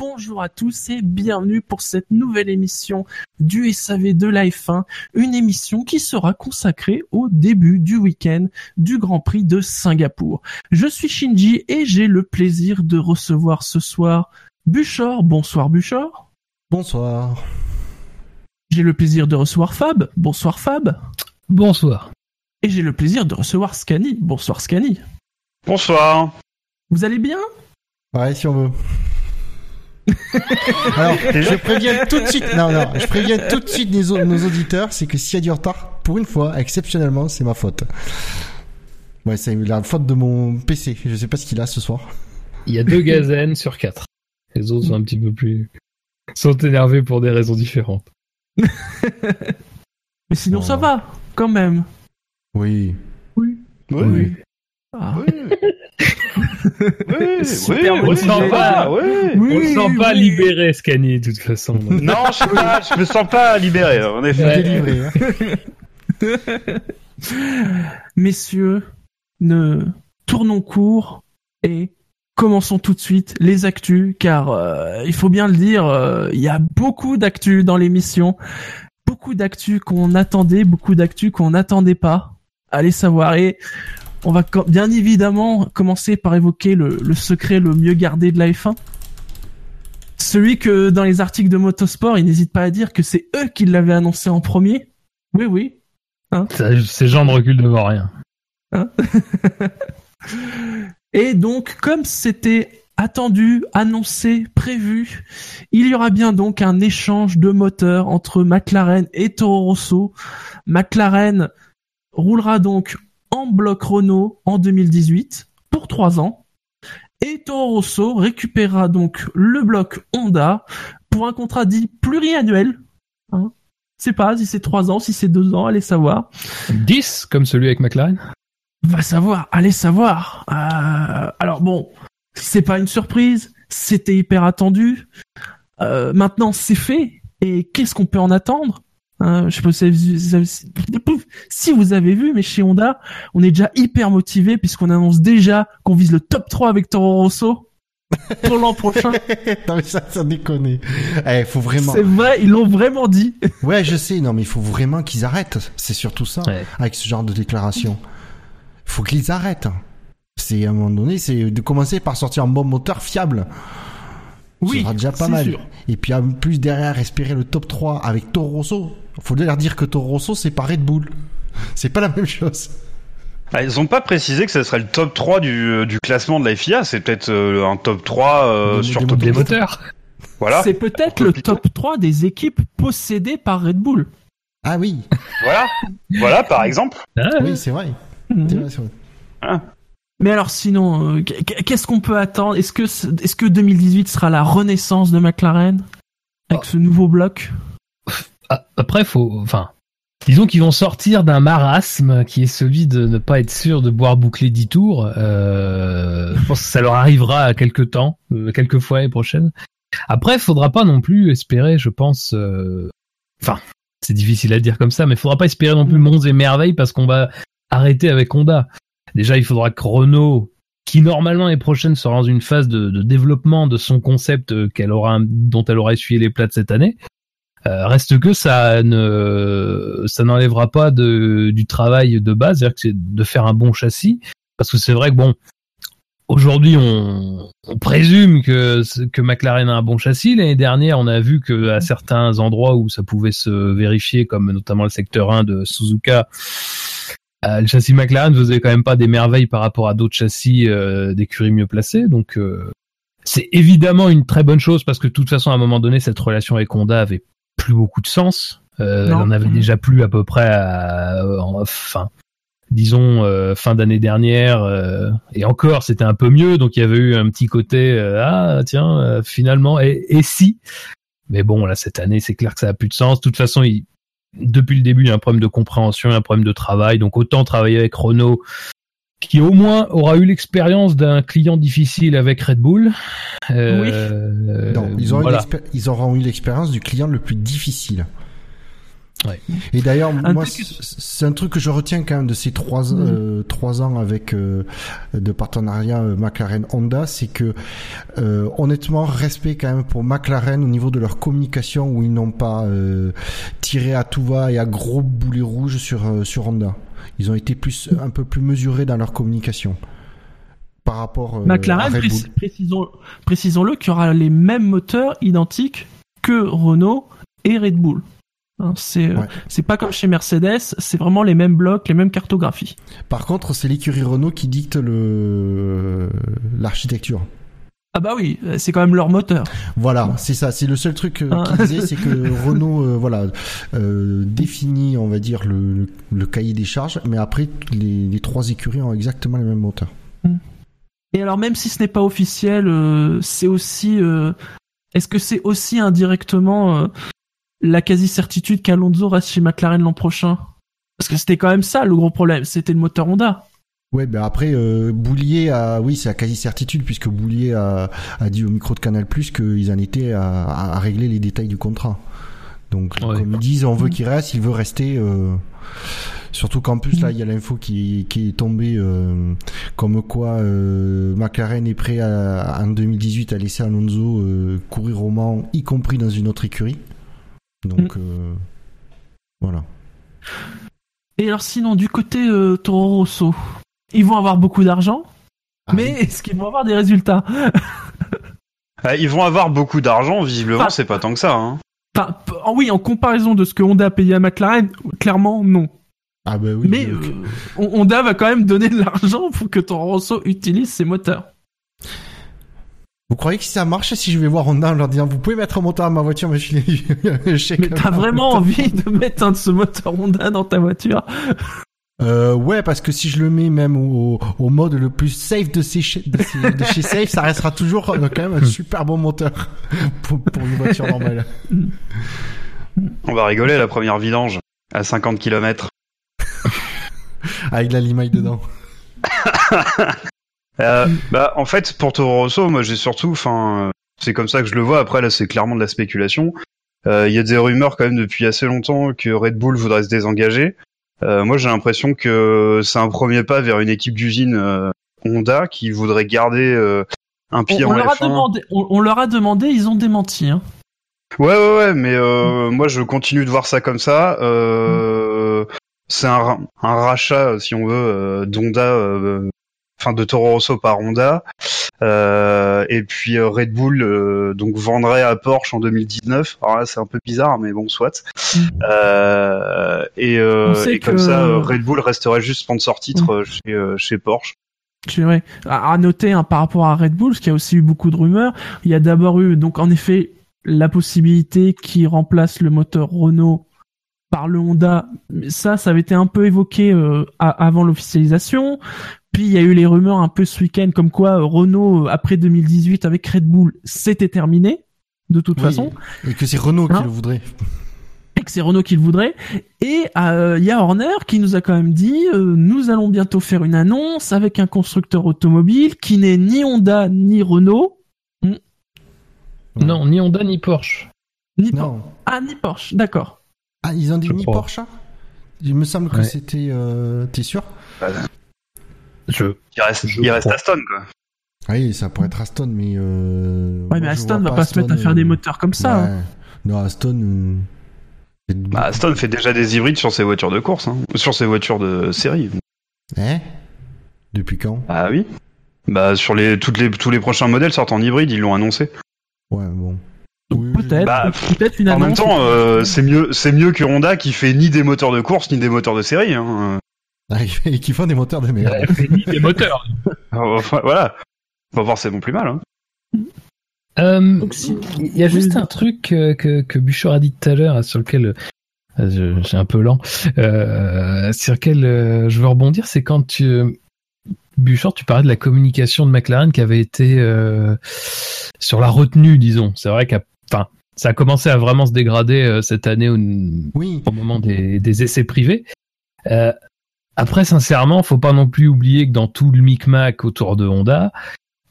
Bonjour à tous et bienvenue pour cette nouvelle émission du SAV de la F1, une émission qui sera consacrée au début du week-end du Grand Prix de Singapour. Je suis Shinji et j'ai le plaisir de recevoir ce soir Buchor. Bonsoir Buchor. Bonsoir. J'ai le plaisir de recevoir Fab. Bonsoir Fab. Bonsoir. Et j'ai le plaisir de recevoir Scani. Bonsoir Scani. Bonsoir. Vous allez bien? Ouais, si on veut. Alors, je préviens tout de suite. Non, non, je préviens tout de suite nos, nos auditeurs, c'est que s'il y a du retard, pour une fois, exceptionnellement, c'est ma faute. Ouais, c'est la faute de mon PC. Je sais pas ce qu'il a ce soir. Il y a deux gazelles sur quatre. Les autres sont un petit peu plus sont énervés pour des raisons différentes. Mais sinon Oh. ça va, quand même. Oui. Oui. Oui. Ah. Oui. Oui, Super oui, On ne sent pas libéré, Scani, de toute façon. Non, je sais pas, je me sens pas libéré, en effet. Ouais. Délivré. Hein. Messieurs, ne tournons court et commençons tout de suite les actus, car euh, il faut bien le dire, euh, il y a beaucoup d'actus dans l'émission, beaucoup d'actus qu'on attendait, beaucoup d'actus qu'on n'attendait pas. Allez savoir. Et on va bien évidemment commencer par évoquer le, le secret le mieux gardé de la F1. Celui que dans les articles de Motosport, ils n'hésitent pas à dire que c'est eux qui l'avaient annoncé en premier. Oui, oui, Ça, Ces gens ne reculent devant rien. Et donc, comme c'était attendu, annoncé, prévu, il y aura bien donc un échange de moteurs entre McLaren et Toro Rosso. McLaren roulera donc en bloc Renault en 2018 pour trois ans. Et Toro Rosso récupérera donc le bloc Honda pour un contrat dit pluriannuel. Hein. C'est pas si c'est trois ans, si c'est deux ans, allez savoir. 10, comme celui avec McLaren Va savoir, allez savoir. Euh, alors bon, c'est pas une surprise, c'était hyper attendu. Euh, maintenant, c'est fait. Et qu'est-ce qu'on peut en attendre? Hein, Je sais pas si vous avez, vu, mais chez Honda, on est déjà hyper motivé puisqu'on annonce déjà qu'on vise le top 3 avec Toro Rosso pour l'an prochain. non mais ça, ça déconne. Eh, faut vraiment. C'est vrai, ils l'ont vraiment dit. Ouais, je sais. Non mais il faut vraiment qu'ils arrêtent. C'est surtout ça. Ouais. Avec ce genre de déclaration. Faut qu'ils arrêtent. C'est à un moment donné, c'est de commencer par sortir un bon moteur fiable. Oui, Ce sera déjà pas c'est mal. sûr. Et puis en plus derrière espérer le top 3 avec Toro Rosso. Faut leur dire que Toro Rosso c'est pas Red Bull. C'est pas la même chose. Ah, ils ont pas précisé que ce serait le top 3 du, du classement de la FIA, c'est peut-être euh, un top 3 euh, Des- sur des top Des moteurs Voilà. C'est peut-être le top 3 des équipes possédées par Red Bull. Ah oui, Voilà. voilà, par exemple. Ah, oui c'est vrai. C'est vrai, c'est vrai. Mais alors sinon, euh, qu- qu'est-ce qu'on peut attendre? Est-ce que est-ce que 2018 sera la renaissance de McLaren? Avec ce nouveau bloc? Ah, Après, faut, enfin, disons qu'ils vont sortir d'un marasme qui est celui de ne pas être sûr de boire boucler 10 tours. Euh, je pense que ça leur arrivera à quelques temps, euh, quelques fois l'année prochaine. Après, faudra pas non plus espérer, je pense. Enfin, c'est difficile à dire comme ça, mais faudra pas espérer non plus monts et merveilles parce qu'on va arrêter avec Honda. Déjà, il faudra que Renault, qui normalement l'année prochaine sera dans une phase de, développement de son concept euh, qu'elle aura, dont elle aura essuyé les plats de cette année, euh, reste que ça ne, ça n'enlèvera pas du travail de base, c'est-à-dire que c'est de faire un bon châssis, parce que c'est vrai que bon, aujourd'hui on, présume que que McLaren a un bon châssis. L'année dernière, on a vu que à certains endroits où ça pouvait se vérifier, comme notamment le secteur 1 de Suzuka, le châssis McLaren faisait quand même pas des merveilles par rapport à d'autres châssis euh, d'écuries mieux placés, donc. euh, c'est évidemment une très bonne chose parce que de toute façon, à un moment donné, cette relation avec Honda avait plus beaucoup de sens. Euh, elle en avait Mhm. déjà plus à peu près à, en fin, disons euh, fin d'année dernière. euh, et encore, c'était un peu mieux, donc il y avait eu un petit côté euh, ah tiens euh, finalement et, et si? Mais bon là cette année, c'est clair que ça a plus de sens. De toute façon, depuis le début, il y a un problème de compréhension, un problème de travail. Donc autant travailler avec Renault, qui au moins aura eu l'expérience d'un client difficile avec Red Bull. Euh, non, ils, auront voilà. ils auront eu l'expérience du client le plus difficile. Ouais. Et d'ailleurs, moi, c'est un truc que je retiens quand même de ces trois, Mhm. euh, trois ans avec euh, de partenariat euh, McLaren Honda, c'est que euh, honnêtement, respect quand même pour McLaren au niveau de leur communication où ils n'ont pas tiré à tout va et à gros boulets rouges sur sur Honda. Ils ont été plus un peu plus mesurés dans leur communication par rapport euh, à McLaren, Red Bull. précis- précisons, précisons-le, qu'il y aura les mêmes moteurs identiques que Renault et Red Bull. Hein, c'est euh, Ouais. c'est pas comme chez Mercedes, c'est vraiment les mêmes blocs, les mêmes cartographies. Par contre, c'est l'écurie Renault qui dicte le l'architecture. Ah bah oui, euh, c'est quand même leur moteur. Voilà, c'est ça. C'est le seul truc euh, Ah. qu'il disait, c'est que Renault, euh, voilà, euh, définit, on va dire, le, le, le cahier des charges, mais après, les, les trois écuries ont exactement les mêmes moteurs. Et alors même si ce n'est pas officiel, euh, c'est aussi... euh, Est-ce que c'est aussi indirectement euh, la quasi-certitude qu'Alonso reste chez McLaren l'an prochain Parce que c'était quand même ça le gros problème, c'était le moteur Honda. Ouais, ben après, euh, Boulier a, oui, c'est à quasi certitude puisque Boulier a, a dit au micro de Canal Plus qu'ils en étaient à, à, à régler les détails du contrat. Donc, Ouais. comme ils disent, on veut qu'il reste, il veut rester. euh, Surtout qu'en plus là, il y a l'info qui, qui est tombée, euh, comme quoi euh, McLaren est prêt à, en 2018 à laisser Alonso euh, courir au Mans, y compris dans une autre écurie. Donc euh, voilà. Et alors sinon, du côté euh, Toro Rosso, ils vont avoir beaucoup d'argent, Ah mais oui. est-ce qu'ils vont avoir des résultats? Ah, ils vont avoir beaucoup d'argent, visiblement, c'est pas tant que ça. Hein. Enfin, oh oui, en comparaison de ce que Honda a payé à McLaren, clairement non. Ah bah oui. mais euh, Honda va quand même donner de l'argent pour que Toro Rosso utilise ses moteurs. Vous croyez que si ça marche, si je vais voir Honda en leur disant vous pouvez mettre un moteur à ma voiture, mais je chèque Mais t'as vraiment envie de mettre un de ce moteur Honda dans ta voiture euh, Ouais, parce que si je le mets même au, au mode le plus safe de, ces, chez- de, ces- de chez Safe, ça restera toujours euh, quand même un super bon moteur pour, pour une voiture normale. On va rigoler la première vidange à 50 km. Avec la limaille dedans. Euh, bah, en fait, pour Toro Rosso, moi j'ai surtout, enfin, euh, c'est comme ça que je le vois. Après, là, c'est clairement de la spéculation. Euh, Il y a des rumeurs quand même depuis assez longtemps que Red Bull voudrait se désengager. Euh, moi, j'ai l'impression que c'est un premier pas vers une équipe d'usine Honda qui voudrait garder un on, pied on en leur a F1. demandé, on, on leur a demandé, ils ont démenti. Hein. Ouais, ouais, ouais, mais moi je continue de voir ça comme ça. Euh, c'est un, ra- un rachat, si on veut, euh, d'Honda, euh, enfin de Toro Rosso par Honda. Euh, et puis euh, Red Bull euh, donc vendrait à Porsche en 2019. Alors là, c'est un peu bizarre, mais bon, soit. Euh, et euh, et comme ça, Red Bull resterait juste sponsor titre chez, chez Porsche. Tu vois, à, à noter hein, par rapport à Red Bull, parce qu'il y a aussi eu beaucoup de rumeurs. Il y a d'abord eu, donc en effet, la possibilité qui remplace le moteur Renault par le Honda. Ça, ça avait été un peu évoqué euh, avant l'officialisation. Puis il y a eu les rumeurs un peu ce week-end comme quoi euh, Renault, euh, après 2018 avec Red Bull, c'était terminé, de toute Oui, façon. Et que c'est Renault qui Hein le voudrait. et que c'est Renault qui le voudrait. Et euh, il y a Horner qui nous a quand même dit euh, nous allons bientôt faire une annonce avec un constructeur automobile qui n'est ni Honda ni Renault Non, ni Honda ni Porsche. ni Por- Non. ah ni Porsche. D'accord. Ah, ils ont dit Je ni crois. Porsche hein Il me semble que Ouais. c'était... Euh... T'es sûr? Je... Il reste, Je il reste crois. Aston, quoi. Ah Oui, ça pourrait être Aston, mais... Euh... Ouais, mais moi, Aston va pas se mettre à faire des euh, moteurs comme ça. hein. Non, Aston... euh, Bah, Aston fait déjà des hybrides sur ses voitures de course, hein, sur ses voitures de série. Hein? Depuis quand? Ah oui. Bah sur les toutes les tous les prochains modèles sortent en hybride, ils l'ont annoncé. Ouais, bon. Oui, peut-être, Bah, peut-être une En même temps, euh, c'est mieux c'est mieux que Honda qui fait ni des moteurs de course ni des moteurs de série. Hein. Et qui font des moteurs de merde. Des moteurs. Enfin, voilà. Pas forcément plus mal. Hein. Euh, Il y a juste un truc que, que Bouchard a dit tout à l'heure, sur lequel euh, suis un peu lent, euh, sur lequel euh, je veux rebondir, c'est quand tu, Bouchard, tu parlais de la communication de McLaren qui avait été euh, sur la retenue, disons. C'est vrai qu'à, enfin, ça a commencé à vraiment se dégrader euh, cette année au, Oui. au moment des, des essais privés. Euh, après, sincèrement, faut pas non plus oublier que dans tout le micmac autour de Honda,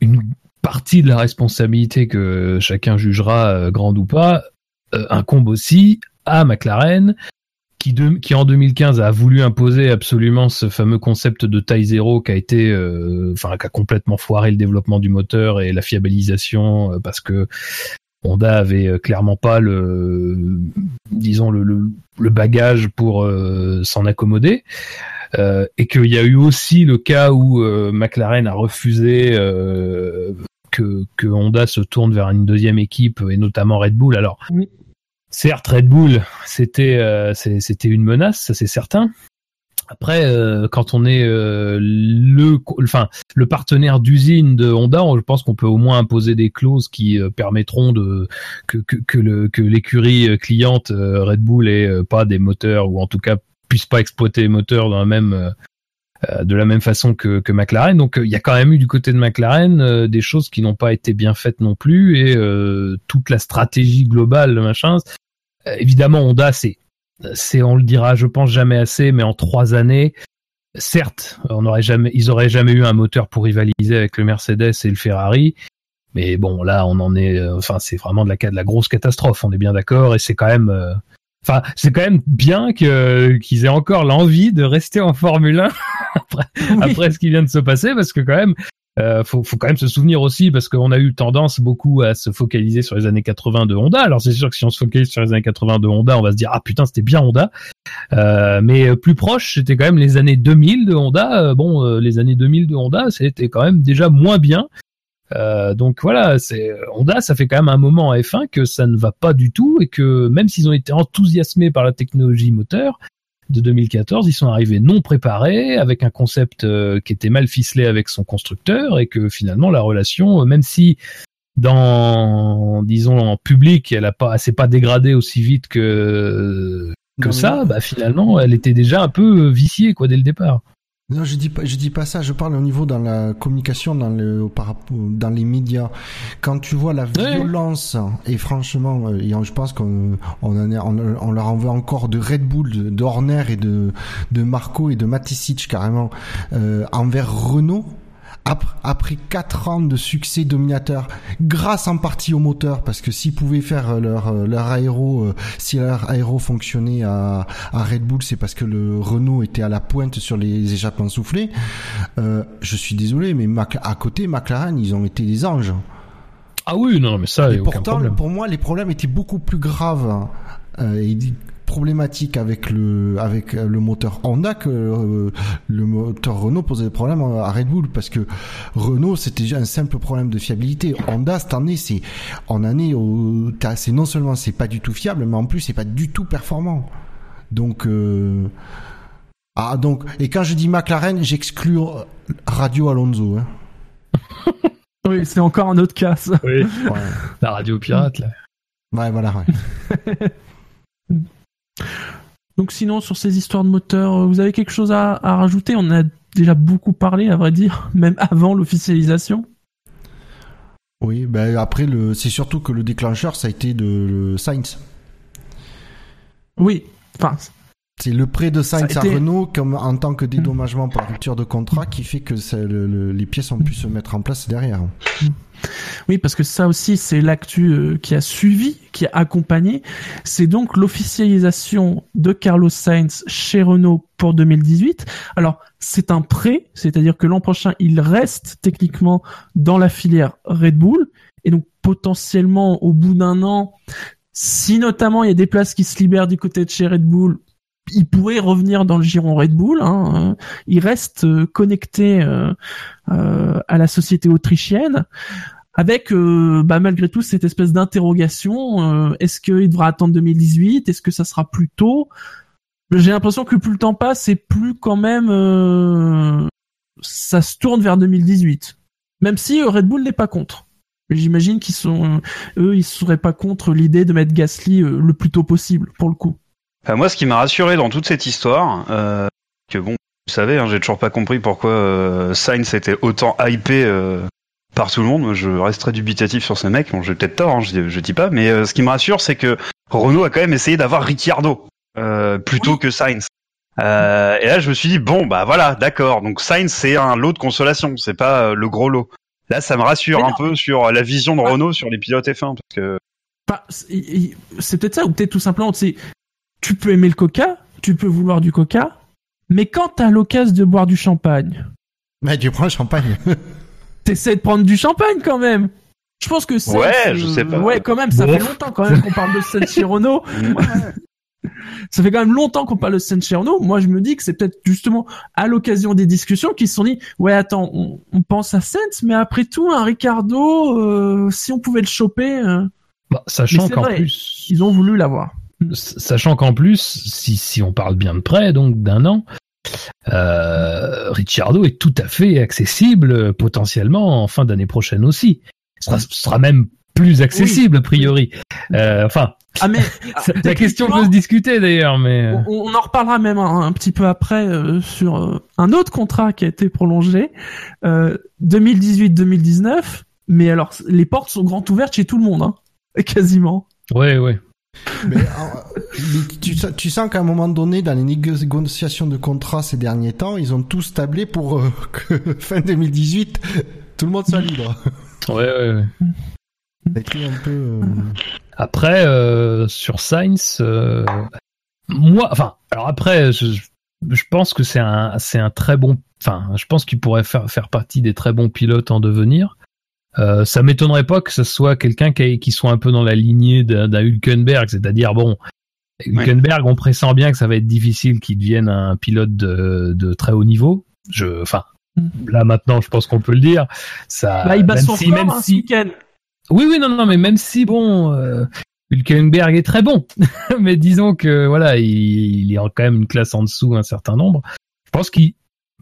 une partie de la responsabilité que chacun jugera euh, grande ou pas euh, incombe aussi à McLaren, qui, de- qui en 2015 a voulu imposer absolument ce fameux concept de taille zéro qui a été, euh, enfin, qui a complètement foiré le développement du moteur et la fiabilisation euh, parce que Honda avait euh, clairement pas le, disons le, le, le bagage pour euh, s'en accommoder. Euh, et qu'il y a eu aussi le cas où euh, McLaren a refusé euh, que, que Honda se tourne vers une deuxième équipe et notamment Red Bull. Alors, Oui. certes, Red Bull, c'était euh, c'était une menace, ça c'est certain. Après, euh, quand on est euh, le, enfin, le partenaire d'usine de Honda, on- je pense qu'on peut au moins imposer des clauses qui permettront de que, que, l'écurie cliente Red Bull ait pas des moteurs ou en tout cas puisse pas exploiter les moteurs dans la même euh, euh, de la même façon que, McLaren. Donc euh, il y a quand même eu du côté de McLaren des choses qui n'ont pas été bien faites non plus et toute la stratégie globale, le machin. Évidemment, Honda, c'est c'est on le dira, je pense jamais assez, mais en trois années. Certes, on jamais, ils auraient jamais eu un moteur pour rivaliser avec le Mercedes et le Ferrari, mais bon, là, on en est, enfin, c'est vraiment de la, de la grosse catastrophe. On est bien d'accord, et c'est quand même, enfin, c'est quand même bien que qu'ils aient encore l'envie de rester en Formule 1 après, après ce qui vient de se passer, parce que quand même, euh, faut, faut quand même se souvenir aussi, parce qu'on a eu tendance beaucoup à se focaliser sur les années 80 de Honda. Alors c'est sûr que si on se focalise sur les années 80 de Honda, on va se dire ah putain c'était bien Honda. Euh, mais euh, plus proche, c'était quand même les années 2000 de Honda. Euh, bon, euh, les années 2000 de Honda, c'était quand même déjà moins bien. Euh, donc voilà, c'est Honda, ça fait quand même un moment en F1 que ça ne va pas du tout et que même s'ils ont été enthousiasmés par la technologie moteur de 2014, ils sont arrivés non préparés avec un concept euh, qui était mal ficelé avec son constructeur et que finalement la relation, euh, même si dans disons en public, elle a pas, s'est pas dégradée aussi vite que que Non, ça, bah finalement, elle était déjà un peu viciée quoi dès le départ. Non, je dis pas, je dis pas ça. Je parle au niveau dans la communication, dans le, dans les médias. Quand tu vois la violence, et franchement, euh, et je pense qu'on on en est, on, on leur en veut encore de Red Bull, de, de Horner et de, de Marco et de Matisic carrément, euh, envers Renault. Après, après quatre ans de succès dominateur, grâce en partie au moteur, parce que s'ils pouvaient faire euh, leur euh, leur aéro, euh, si leur aéro fonctionnait à, à Red Bull, c'est parce que le Renault était à la pointe sur les échappements soufflés. Euh, je suis désolé, mais Mac- à côté McLaren, ils ont été des anges. Ah oui, non, mais ça, Et aucun pourtant, problème. pour moi, les problèmes étaient beaucoup plus graves euh, et problématiques avec le avec euh, le moteur Honda que euh, le moteur Renault posait des problèmes à Red Bull parce que Renault c'était déjà un simple problème de fiabilité. Honda cette année c'est en année c'est non seulement c'est pas du tout fiable mais en plus c'est pas du tout performant. Donc euh, ah donc et quand je dis McLaren j'exclus euh, Radio Alonso. Hein. Oui, c'est encore un autre cas. ça. Oui, Ouais. la radio pirate là. ouais voilà. Ouais. Donc sinon, sur ces histoires de moteur, euh, vous avez quelque chose à, à rajouter? On a déjà beaucoup parlé, à vrai dire, même avant l'officialisation. Oui, ben après le, c'est surtout que le déclencheur ça a été de le Sainz. Oui, enfin, C'est le prêt de Sainz à Renault comme en tant que dédommagement par rupture de contrat qui fait que ça- le- le- les pièces ont pu se mettre en place derrière. oui, parce que ça aussi, c'est l'actu euh, qui a suivi, qui a accompagné. C'est donc l'officialisation de Carlos Sainz chez Renault pour 2018. Alors, c'est un prêt, c'est-à-dire que l'an prochain, il reste techniquement dans la filière Red Bull, et donc potentiellement au bout d'un an, si notamment il y a des places qui se libèrent du côté de chez Red Bull, il pourrait revenir dans le giron Red Bull. Hein. euh, Il reste euh, connecté euh, euh, à la société autrichienne, avec euh, bah, malgré tout cette espèce d'interrogation. euh, Est-ce qu'il devra attendre 2018 Est-ce que ça sera plus tôt? J'ai l'impression que plus le temps passe, et plus quand même euh, ça se tourne vers 2018. Même si Red Bull n'est pas contre. J'imagine qu'ils sont, eux, ils seraient pas contre l'idée de mettre Gasly le plus tôt possible, pour le coup. Enfin, moi, ce qui m'a rassuré dans toute cette histoire, euh, que bon, vous savez, hein, j'ai toujours pas compris pourquoi euh, Sainz était autant hypé euh, par tout le monde. Moi, je reste très dubitatif sur ce mec. Bon, j'ai peut-être tort, hein, je, je dis pas, mais euh, ce qui me rassure, c'est que Renault a quand même essayé d'avoir Ricciardo euh, plutôt que Sainz. Euh, et là, je me suis dit bon, bah voilà, d'accord. Donc Sainz, c'est un lot de consolation, c'est pas euh, le gros lot. Là, ça me rassure un peu sur la vision de Ouais. Renault sur les pilotes F1 parce que Enfin, c'est- c'est peut-être ça, ou peut-être tout simplement, tu sais, tu peux aimer le coca, tu peux vouloir du coca, mais quand t'as l'occasion de boire du champagne, Mais tu prends le champagne. t'essaies de prendre du champagne quand même. Je pense que c'est. Ouais, je sais pas. Ouais, quand même, ça Bon. fait longtemps quand même qu'on parle de Senshi Renault. Ça fait quand même longtemps qu'on parle de Senshi Renault. Moi, je me dis que c'est peut-être justement à l'occasion des discussions qu'ils se sont dit, ouais, attends, on, on pense à Sens, mais après tout, un Ricardo, euh, si on pouvait le choper, euh, Bah, sachant qu'en vrai. plus, ils ont voulu l'avoir. Sachant qu'en plus, si, si on parle bien de près, donc d'un an, euh, Ricciardo est tout à fait accessible euh, potentiellement en fin d'année prochaine aussi. Ce sera, même plus accessible a priori. Euh, enfin, Ah mais la question peut se discuter d'ailleurs, mais euh, On, on en reparlera même un, un petit peu après euh, sur euh, un autre contrat qui a été prolongé, euh, 2018-2019. Mais alors, les portes sont grandes ouvertes chez tout le monde, hein, quasiment. ouais, ouais. Mais, mais tu, sens- tu sens qu'à un moment donné, dans les négociations de contrats ces derniers temps, ils ont tous tablé pour euh, que fin 2018, tout le monde soit libre. Ouais, ouais, ouais. Un peu. euh, Après, euh, sur Sainz, euh, moi, enfin, alors après, je, je pense que c'est un, c'est un très bon, enfin, je pense qu'il pourrait faire, faire partie des très bons pilotes en devenir. Euh, ça m'étonnerait pas que ce soit quelqu'un qui, qui soit un peu dans la lignée d'un d'un Hülkenberg, c'est-à-dire bon, Hülkenberg, on pressent bien que ça va être difficile qu'il devienne un pilote de, de très haut niveau. Je, enfin, là maintenant, je pense qu'on peut le dire. Ça, bah, il bat même son si, même hein, si, oui, oui, non, non, mais même si bon, euh, Hülkenberg est très bon, mais disons que voilà, il, il est quand même une classe en dessous un certain nombre. Je pense qu'il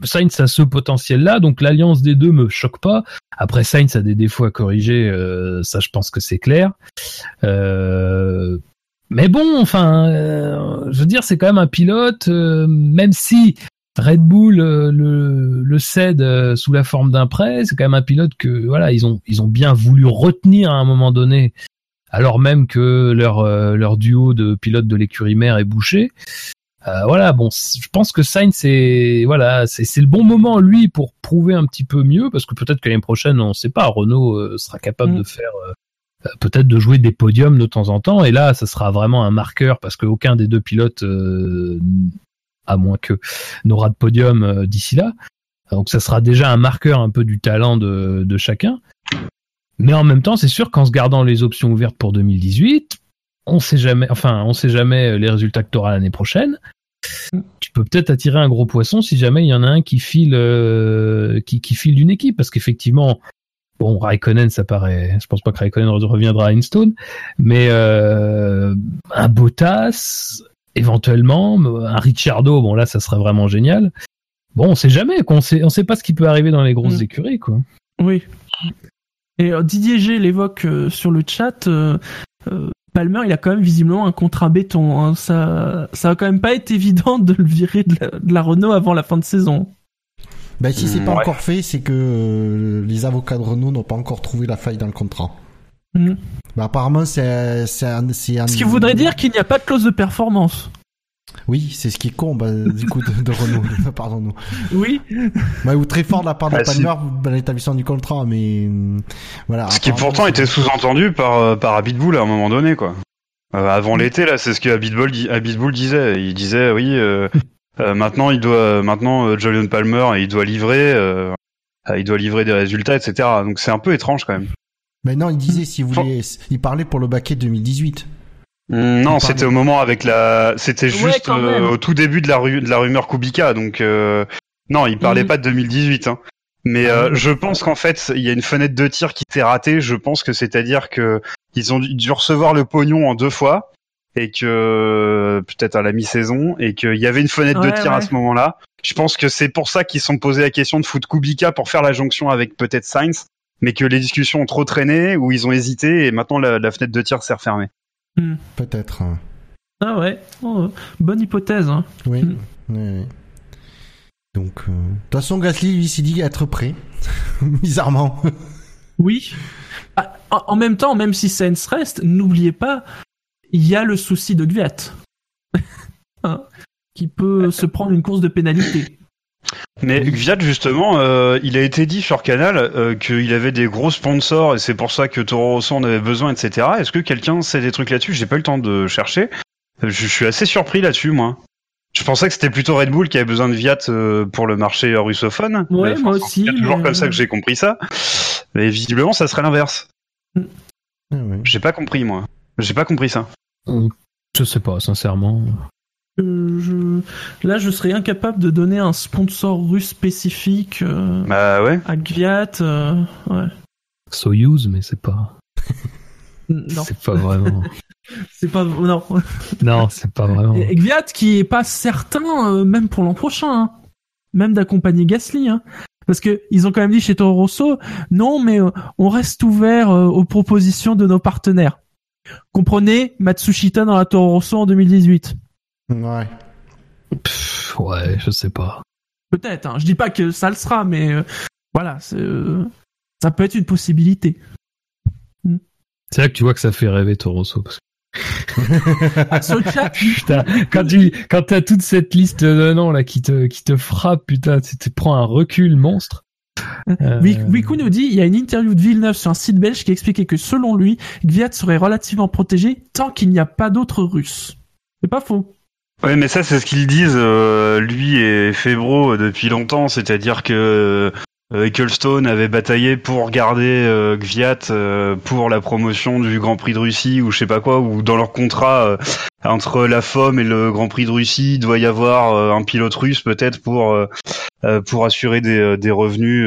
Sainz a ce potentiel-là, donc l'alliance des deux me choque pas. Après, Sainz a des défauts à corriger, euh, ça je pense que c'est clair. Euh, mais bon, enfin, euh, je veux dire, c'est quand même un pilote, même si Red Bull le, cède sous la forme d'un prêt, c'est quand même un pilote que voilà, ils ont bien voulu retenir à un moment donné, alors même que leur leur duo de pilotes de l'écurie mère est bouché. Euh, voilà, bon, je pense que Sainz c'est voilà, c'est le bon moment lui pour prouver un petit peu mieux parce que peut-être que l'année prochaine, on sait pas, Renault euh, sera capable Mm. de faire euh, peut-être de jouer des podiums de temps en temps et là, ça sera vraiment un marqueur parce qu'aucun des deux pilotes à moins que n'aura de podium d'ici là. Donc ça sera déjà un marqueur un peu du talent de, de chacun. Mais en même temps, c'est sûr qu'en se gardant les options ouvertes pour 2018, on sait jamais, enfin, on sait jamais les résultats que tu auras l'année prochaine. Tu peux peut-être attirer un gros poisson si jamais il y en a un qui file, euh, qui, qui file d'une équipe, parce qu'effectivement, bon, Raikkonen, ça paraît, je pense pas que Raikkonen re- reviendra à Instone, mais euh, un Bottas, éventuellement, un Ricciardo, bon là, ça serait vraiment génial. Bon, on sait jamais, qu'on sait, on sait pas ce qui peut arriver dans les grosses Mm. écuries, quoi. Oui. Et euh, Didier G l'évoque euh, sur le chat. euh, euh, Palmer, il a quand même visiblement un contrat béton. hein. Ça, ça va quand même pas être évident de le virer de la, de la Renault avant la fin de saison. Ben, si c'est pas ouais. encore fait, c'est que euh, les avocats de Renault n'ont pas encore trouvé la faille dans le contrat. Ben, apparemment, c'est c'est un, c'est un- Ce qui voudrait dire qu'il n'y a pas de clause de performance. Oui, c'est ce qui est con, bah, du coup, de, de Renault. Pardon, nous. Oui. Bah, ou très fort de la part de Ah, si. Palmer l'établissement du contrat, mais hum, voilà. Ce qui pourtant était sous-entendu par euh, par Abitbull à un moment donné quoi. Euh, avant l'été là, c'est ce que Abitbull, di- Abitbull disait. Il disait oui, euh, euh, maintenant il doit maintenant euh, Julian Palmer il doit livrer, euh, euh, il doit livrer des résultats etc. Donc c'est un peu étrange quand même. Mais non, il disait s'il voulait, il parlait pour le baquet 2018. Mm, non, c'était au moment avec la, c'était juste euh, au tout début de la ru- de la rumeur Kubica. Donc euh, non, il parlait Mhm. pas de 2018. Hein. Mais euh, oui. je pense qu'en fait, il y a une fenêtre de tir qui s'est ratée. Je pense que c'est-à-dire que ils ont dû recevoir le pognon en deux fois et que peut-être à la mi-saison et qu'il y avait une fenêtre Ouais, de tir à ce moment-là. Je pense que c'est pour ça qu'ils se sont posé la question de foutre Kubica pour faire la jonction avec peut-être Sainz, mais que les discussions ont trop traîné ou ils ont hésité et maintenant la, la fenêtre de tir s'est refermée. Peut-être. hein. Ah ouais. Oh, bonne hypothèse. Hein. Oui. Mm. oui, oui. Donc, euh, de toute façon, Gasly, lui, s'est dit être prêt. Bizarrement. Oui. Ah, En en même temps, même si Sainz reste, n'oubliez pas, il y a le souci de Gviat. Hein, qui peut se prendre une course de pénalité. Mais Gviat, justement, euh, il a été dit sur Canal euh, qu'il avait des gros sponsors et c'est pour ça que Toro Rosso en avait besoin, etc. Est-ce que quelqu'un sait des trucs là-dessus? J'ai pas eu le temps de chercher. Euh, Je, je suis assez surpris là-dessus, moi. Je pensais que c'était plutôt Red Bull qui avait besoin de Viat euh, pour le marché russophone. Ouais, Mais, moi enfin, aussi, C'est toujours mais- comme ça que j'ai compris ça. Mais visiblement, ça serait l'inverse. Ouais. J'ai pas compris, moi. J'ai pas compris ça. Je sais pas, sincèrement. Euh, je... Là, je serais incapable de donner un sponsor russe spécifique euh, Bah ouais. à Gviat. euh, ouais. Soyuz, mais c'est pas. Non, C'est pas vraiment. c'est pas non. non, c'est pas vraiment. Et Gviat qui est pas certain, euh, même pour l'an prochain, hein. même d'accompagner Gasly. Hein. Parce que ils ont quand même dit chez Toro Rosso, non, mais euh, on reste ouvert euh, aux propositions de nos partenaires. Comprenez Matsushita dans la Toro Rosso en 2018. Ouais. Pff, ouais, je sais pas. Peut-être. Hein. Je dis pas que ça le sera, mais euh, voilà, c'est, euh, ça peut être une possibilité. C'est là que tu vois que ça fait rêver Torosso. Parce Ah, Socha, que, putain, quand tu quand t'as toute cette liste de noms là qui te qui te frappe, putain, tu te prends un recul monstre. Euh, Wiku nous dit, il y a une interview de Villeneuve sur un site belge qui expliquait que selon lui, Gviat serait relativement protégé tant qu'il n'y a pas d'autres Russes. C'est pas faux. Ouais, mais ça, c'est ce qu'ils disent, euh, lui et Febro, euh, depuis longtemps. C'est-à-dire que euh, Ecclestone avait bataillé pour garder euh, Gviat euh, pour la promotion du Grand Prix de Russie ou je sais pas quoi, ou dans leur contrat entre la FOM et le Grand Prix de Russie, il doit y avoir un pilote russe peut-être pour pour assurer des, des revenus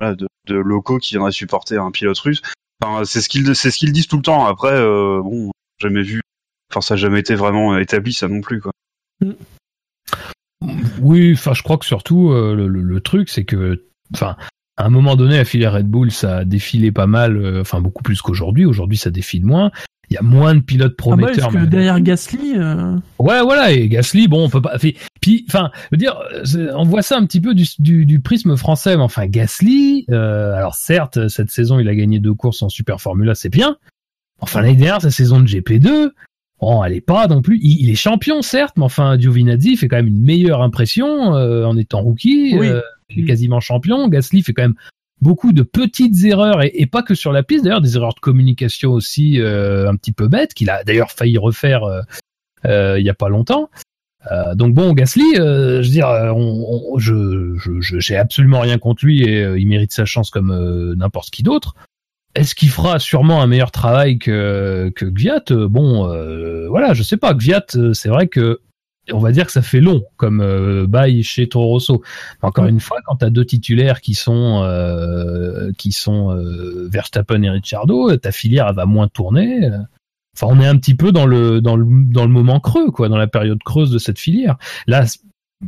de, de locaux qui viendraient supporter un pilote russe. Enfin, c'est ce qu'ils c'est ce qu'ils disent tout le temps. Après, bon, jamais vu. Enfin, ça n'a jamais été vraiment établi, ça non plus, quoi. Oui, enfin, je crois que surtout euh, le, le- le truc, c'est que, enfin, à un moment donné, la filière Red Bull, ça a défilé pas mal, euh, enfin beaucoup plus qu'aujourd'hui. Aujourd'hui, ça défile moins. Il y a moins de pilotes Ah bah, prometteurs. parce que derrière Gasly, euh, Ouais, voilà, et Gasly, bon, on peut pas. Puis, enfin, veux dire, on voit ça un petit peu du, du, du prisme français, mais enfin, Gasly, alors certes, cette saison, il a gagné deux courses en Super Formula, c'est bien. Enfin, l'année dernière, sa saison de GP2, bon, elle est pas non plus. Il, il est champion, certes, mais enfin, Giovinazzi fait quand même une meilleure impression euh, en étant rookie. Oui. euh, il est quasiment champion. Gasly fait quand même beaucoup de petites erreurs et, et pas que sur la piste d'ailleurs des erreurs de communication aussi euh, un petit peu bêtes qu'il a d'ailleurs failli refaire il y a pas longtemps Euh, donc bon Gasly euh, je veux dire on, on- je j'ai absolument rien contre lui et il mérite sa chance comme n'importe qui d'autre est-ce qu'il fera sûrement un meilleur travail que que Gviat? Bon euh, voilà je sais pas Gviat euh, c'est vrai que on va dire que ça fait long comme euh, bail chez Toro Rosso encore Ouais. une fois, quand tu as deux titulaires qui sont euh, qui sont euh, Verstappen et Ricciardo, ta filière elle va moins tourner. Enfin, on est un petit peu dans le dans le dans le moment creux, quoi, dans la période creuse de cette filière. Là,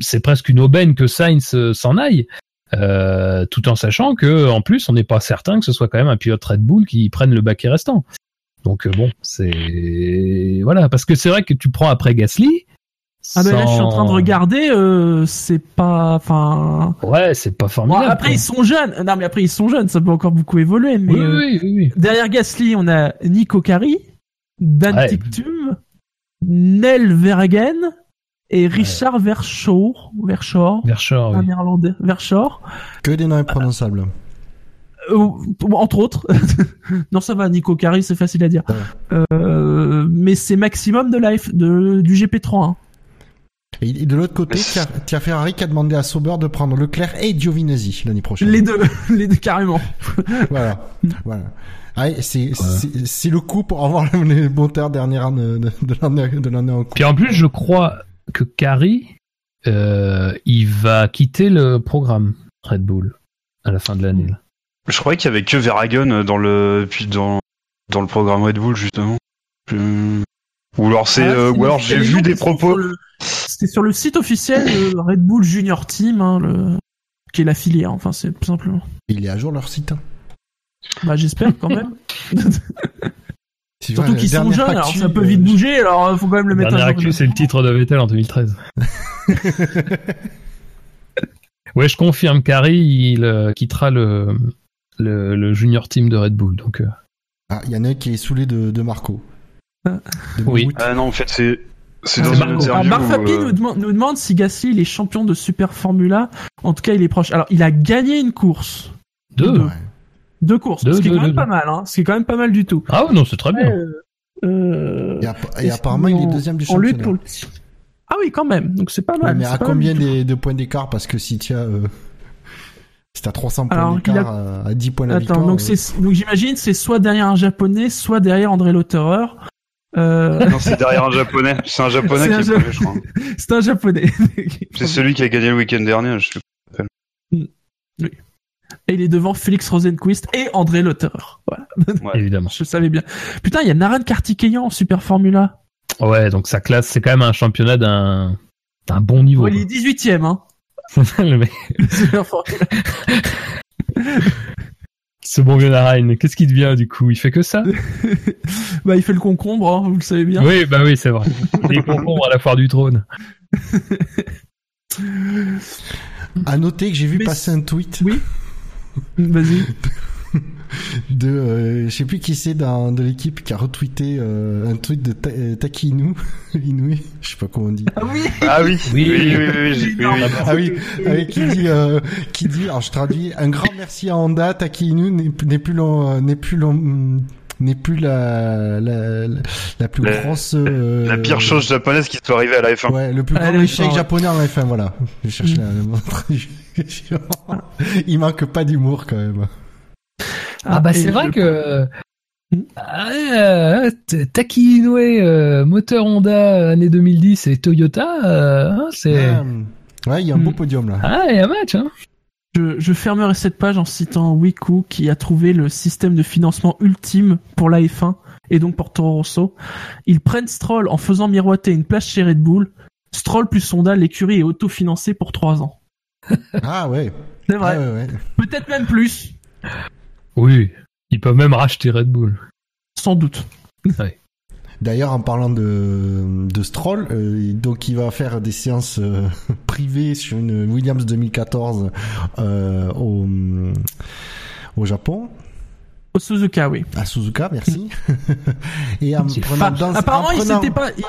c'est presque une aubaine que Sainz s'en aille, euh, tout en sachant que en plus, on n'est pas certain que ce soit quand même un pilote Red Bull qui prenne le baquet restant. Donc euh, bon, c'est voilà, parce que c'est vrai que tu prends après Gasly. ah ben là, je suis en train de regarder, euh, c'est pas, enfin. Ouais, c'est pas Bon, formidable. après quoi. ils sont jeunes. Non mais après ils sont jeunes, ça peut encore beaucoup évoluer. Mais Oui, euh, oui, oui, oui. derrière Gasly, on a Nico Kari, Dan Ouais. Tictum, Nel Verhagen et Richard Verschoor, Verschoor, Verschoor, un oui. néerlandais, Verschoor, Que des noms imprononçables. Euh, entre autres. non, ça va, Nico Kari, c'est facile à dire. Euh, mais c'est maximum de life de, du GP3. hein. Et de l'autre côté, as Ferrari qui a demandé à Sauber de prendre Leclerc et Giovinazzi l'année prochaine. Les deux, les deux carrément. Voilà. voilà. Ah, c'est, c'est, c'est le coup pour avoir les moteurs dernière de, de l'année, de l'année en cours. Puis en plus, je crois que Kari, euh, il va quitter le programme Red Bull à la fin de l'année. là. Je croyais qu'il y avait que Verhagen dans le puis dans dans le programme Red Bull justement. Ou alors c'est Ah, euh, ou alors j'ai vu des propos. sur le- C'était sur le site officiel de Red Bull Junior Team, hein, le... qui est la filière, enfin c'est tout simplement. Il est à jour leur site. hein. Bah j'espère quand même. Surtout qu'ils sont jeunes, alors ça peut euh, vite bouger, alors euh, faut quand même le mettre à jour. c'est le titre de Vettel en 2013. ouais, je confirme, Kari, il euh, quittera le le, le junior team de Red Bull. Donc, euh, Ah, il y en a un qui est saoulé de, de Marco. Ah. De Oui. Ah non, en fait, c'est c'est dans une Marco. Alors, interview. Marc euh, nous, demande, nous demande si Gasly il est champion de Super Formula. En tout cas, il est proche. Alors, il a gagné une course. deux. Deux. Ouais. Deux courses. Deux, ce qui est deux, quand même deux, pas mal, hein. Ce qui est quand même pas mal du tout. Ah ouais, non, c'est très bien. Euh, euh, Et, app- et apparemment, il est deuxième du en lutte championnat. pour le- Ah oui, quand même. Donc c'est pas Ouais, mal. mais à combien des- de points d'écart? Parce que si tu as, euh, si t'as 300 points d'écart à 10 points de la Attends, victoire. donc euh, c'est donc j'imagine c'est soit derrière un japonais, soit derrière André Lauterer. Euh, Non, c'est derrière un japonais. C'est un japonais C'est qui un est Ja- premier, je crois. c'est un japonais. C'est celui qui a gagné le week-end dernier. Je sais Et il est devant Félix Rosenquist et André Lauterer. Voilà. Ouais. Évidemment. Je savais bien. Putain, il y a Naran Kartikeyan en Super Formula. Ouais, donc sa classe, c'est quand même un championnat d'un d'un bon niveau. Oh, il est 18ème, hein. quoi. Le mec- Super Formula. Ce bon vieux Narain, qu'est-ce qui devient du coup? Il fait que ça? Bah, il fait le concombre, hein, vous le savez bien. Oui, bah oui, c'est vrai. Il concombre à la foire du trône. À noter que j'ai vu Mais passer un tweet Oui. Vas-y. de, euh, je sais plus qui c'est dans de l'équipe qui a retweeté euh, un tweet de Ta- euh, Taki Inu, Inoue, je sais pas comment on dit. Ah oui. Ah oui, Oui. oui, oui, oui, oui, oui. Ah oui, qui dit, euh, qui dit, alors je traduis, un grand merci à Honda, Taki Inu n'est n'est plus long, n'est plus long, hum, n'est plus la, la, la, la plus La- grosse, euh, La pire chose japonaise qui soit arrivée à la F1. Ouais, le plus Ah, grand échec F1, ouais. japonais en F1, voilà. Je cherche la. Il manque pas d'humour quand même. Ah, bah c'est vrai que. Ah, euh, T- Taki Inoue, euh, moteur Honda année 2010 et Toyota, euh, hein, c'est Ah, ouais, il y a un beau Hmm. podium là. ah, il y a un match. Hein. Je, je fermerai cette page en citant Wiku qui a trouvé le système de financement ultime pour la F1 et donc pour Toro Rosso. Ils prennent Stroll en faisant miroiter une place chez Red Bull. Stroll plus Honda, l'écurie est autofinancée pour 3 ans. Ah ouais. C'est vrai. Ah, ouais, ouais. Peut-être même plus. Oui, ils peuvent même racheter Red Bull. Sans doute. D'ailleurs, en parlant de, de Stroll, euh, donc il va faire des séances euh, privées sur une Williams 2014 euh, au, au Japon, Au Suzuka, oui. à Suzuka, merci. Et en prenant dans, apparemment, en ils prenant- n'étaient pas, ils,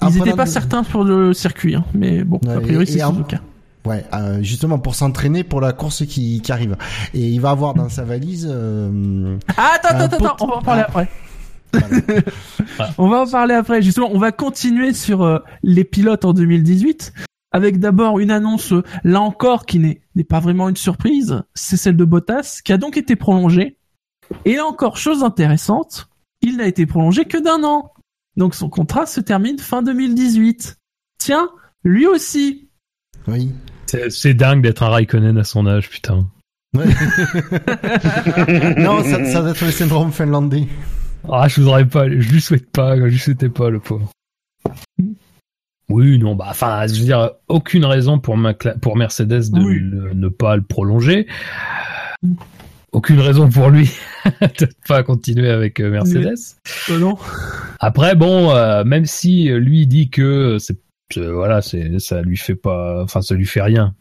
en ils étaient prenant pas de- certains sur le circuit, hein. mais bon, Ouais, a priori c'est en- Suzuka. Ouais, euh, justement pour s'entraîner pour la course qui, qui arrive. Et il va avoir dans sa valise. euh, Ah, attends, attends, attends, on va en parler Ah. après. Voilà. On va en parler après. Justement, on va continuer sur euh, les pilotes en 2018 avec d'abord une annonce, euh, là encore, qui n'est n'est pas vraiment une surprise. C'est celle de Bottas, qui a donc été prolongée. Et là encore, chose intéressante, il n'a été prolongé que d'un an. Donc son contrat se termine fin 2018. Tiens, lui aussi. Oui. C'est c'est dingue d'être un Raikkonen à son âge, putain. Ouais. non, ça, ça doit être le syndrome finlandais. Ah, je voudrais pas, je lui souhaite pas, je lui souhaitais pas le pauvre. Oui, non, bah, enfin, je veux dire, aucune raison pour, Mercedes de Oui. le- ne pas le prolonger. Aucune raison pour lui de pas continuer avec euh, Mercedes. Euh, non. Après, bon, euh, même si lui dit que c'est, c'est- voilà, c'est, ça lui fait pas, enfin, ça lui fait rien.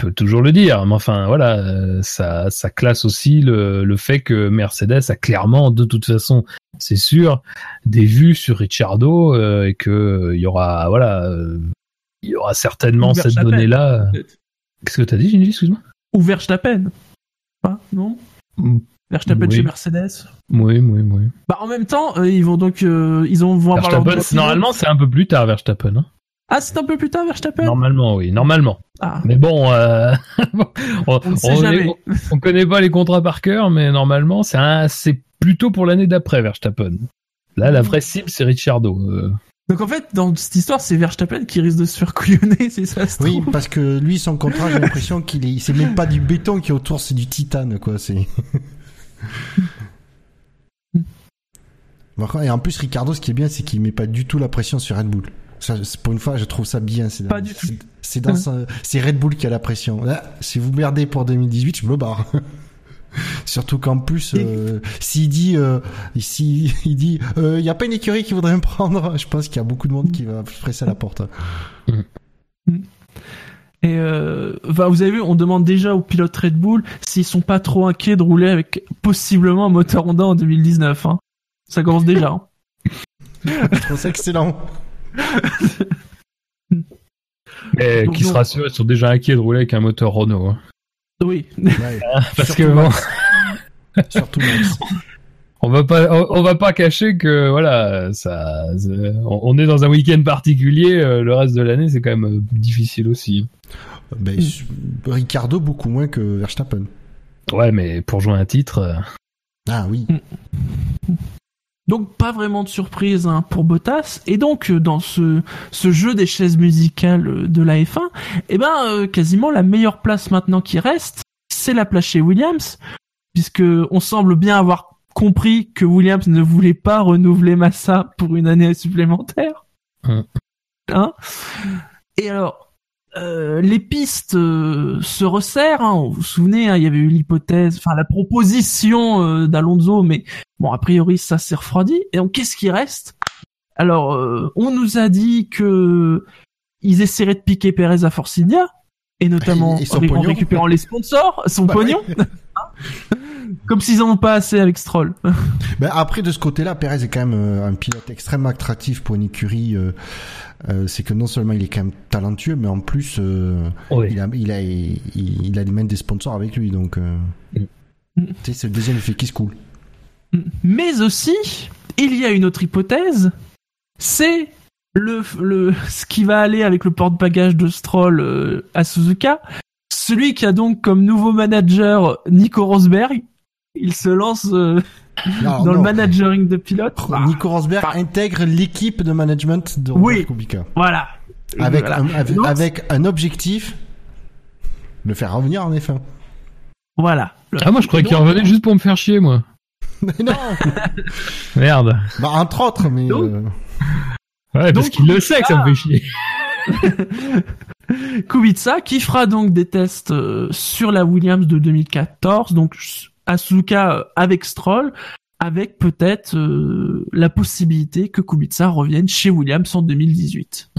Peut toujours le dire, mais enfin, voilà, euh, ça, ça classe aussi le, le fait que Mercedes a clairement, de toute façon, c'est sûr, des vues sur Ricciardo euh, et que euh, il y aura, voilà, il y aura certainement cette Verstappen, donnée-là. Qu'est-ce que t'as dit, Gingy, excuse-moi? Ou Verstappen. Pas, non? Verstappen Oui. chez Mercedes. Oui, oui, oui. Bah, en même temps, euh, ils vont donc, euh, ils ont, vont avoir leur Verstappen, normalement, c'est un peu plus tard, Verstappen. Hein Ah, c'est un peu plus tard, Verstappen? Normalement, oui, normalement. Ah, Mais bon, euh, on, on ne sait on est- jamais. on- on connaît pas les contrats par cœur, mais normalement, c'est c'est plutôt pour l'année d'après Verstappen. Là, la vraie cible, c'est Ricciardo. euh. Donc en fait, dans cette histoire, c'est Verstappen qui risque de se faire couillonner si ça se Oui, parce que lui, son contrat, j'ai l'impression qu'il est, c'est même pas du béton qui est autour, c'est du titane, quoi. C'est. Et en plus, Ricardo, ce qui est bien, c'est qu'il met pas du tout la pression sur Red Bull. Ça, pour une fois, je trouve ça bien. C'est Pas du tout. c'est- dans Red Bull qui a la pression. Là, si vous merdez pour 2018, je me barre. Surtout qu'en plus, euh, s'il dit, euh, si il dit, il y a pas une écurie qui voudrait me prendre, je pense qu'il y a beaucoup de monde qui va presser à la porte. Et euh, enfin, vous avez vu, on demande déjà aux pilotes Red Bull s'ils sont pas trop inquiets de rouler avec possiblement un moteur Honda en 2019. Hein. Ça commence déjà. Hein. Je trouve ça excellent. Mais Donc, qui se rassure, ils sont déjà inquiets de rouler avec un moteur Renault. hein. Oui. Ouais, Parce Surtout que bon, surtout Max. on va pas, on, on va pas cacher que voilà, ça, c'est- on, on est dans un week-end particulier. euh, le reste de l'année, c'est quand même euh, difficile aussi. Ben, Ricardo beaucoup moins que Verstappen. Ouais, mais pour jouer un titre, euh, Ah oui. Donc pas vraiment de surprise hein, pour Bottas. Et donc euh, dans ce, ce jeu des chaises musicales euh, de la F1, eh ben euh, quasiment la meilleure place maintenant qui reste, c'est la place chez Williams, puisque on semble bien avoir compris que Williams ne voulait pas renouveler Massa pour une année supplémentaire. Hum. Hein? Et alors. Euh, les pistes euh, se resserrent. Hein. Vous vous souvenez, hein, il y avait eu l'hypothèse, enfin la proposition euh, d'Alonso, mais Bon, a priori, ça s'est refroidi. Et donc, qu'est-ce qui reste? Alors, euh, on nous a dit que ils essaieraient de piquer Perez à Force India, et notamment Et- en pognon. récupérant les sponsors, son Bah pognon, comme s'ils en ont pas assez avec Stroll. Ben après de ce côté-là, Perez est quand même euh, un pilote extrêmement attractif pour une écurie. Euh, c'est que non seulement il est quand même talentueux, mais en plus euh, il a il a il, il a même des sponsors avec lui, donc euh, Mm. c'est le deuxième effet qui se coule. Mais aussi, il y a une autre hypothèse, c'est le, le, ce qui va aller avec le porte-bagages de Stroll à Suzuka. Celui qui a donc comme nouveau manager Nico Rosberg. Il se lance dans le managering de pilote. Ah, Nico Rosberg intègre l'équipe de management de Oui. Kubica Voilà. avec Voilà. un, avec, Donc, avec un objectif le faire revenir en F1. Voilà. Ah moi, je croyais qu'il revenait juste pour me faire chier, moi. Mais non, Merde. bah, entre autres, mais Donc- euh, Ouais, parce qu'il le sait que ça me fait chier. Kubica qui fera donc des tests euh, sur la Williams de 2014, donc à Suzuka euh, avec Stroll, avec peut-être euh, la possibilité que Kubica revienne chez Williams en 2018.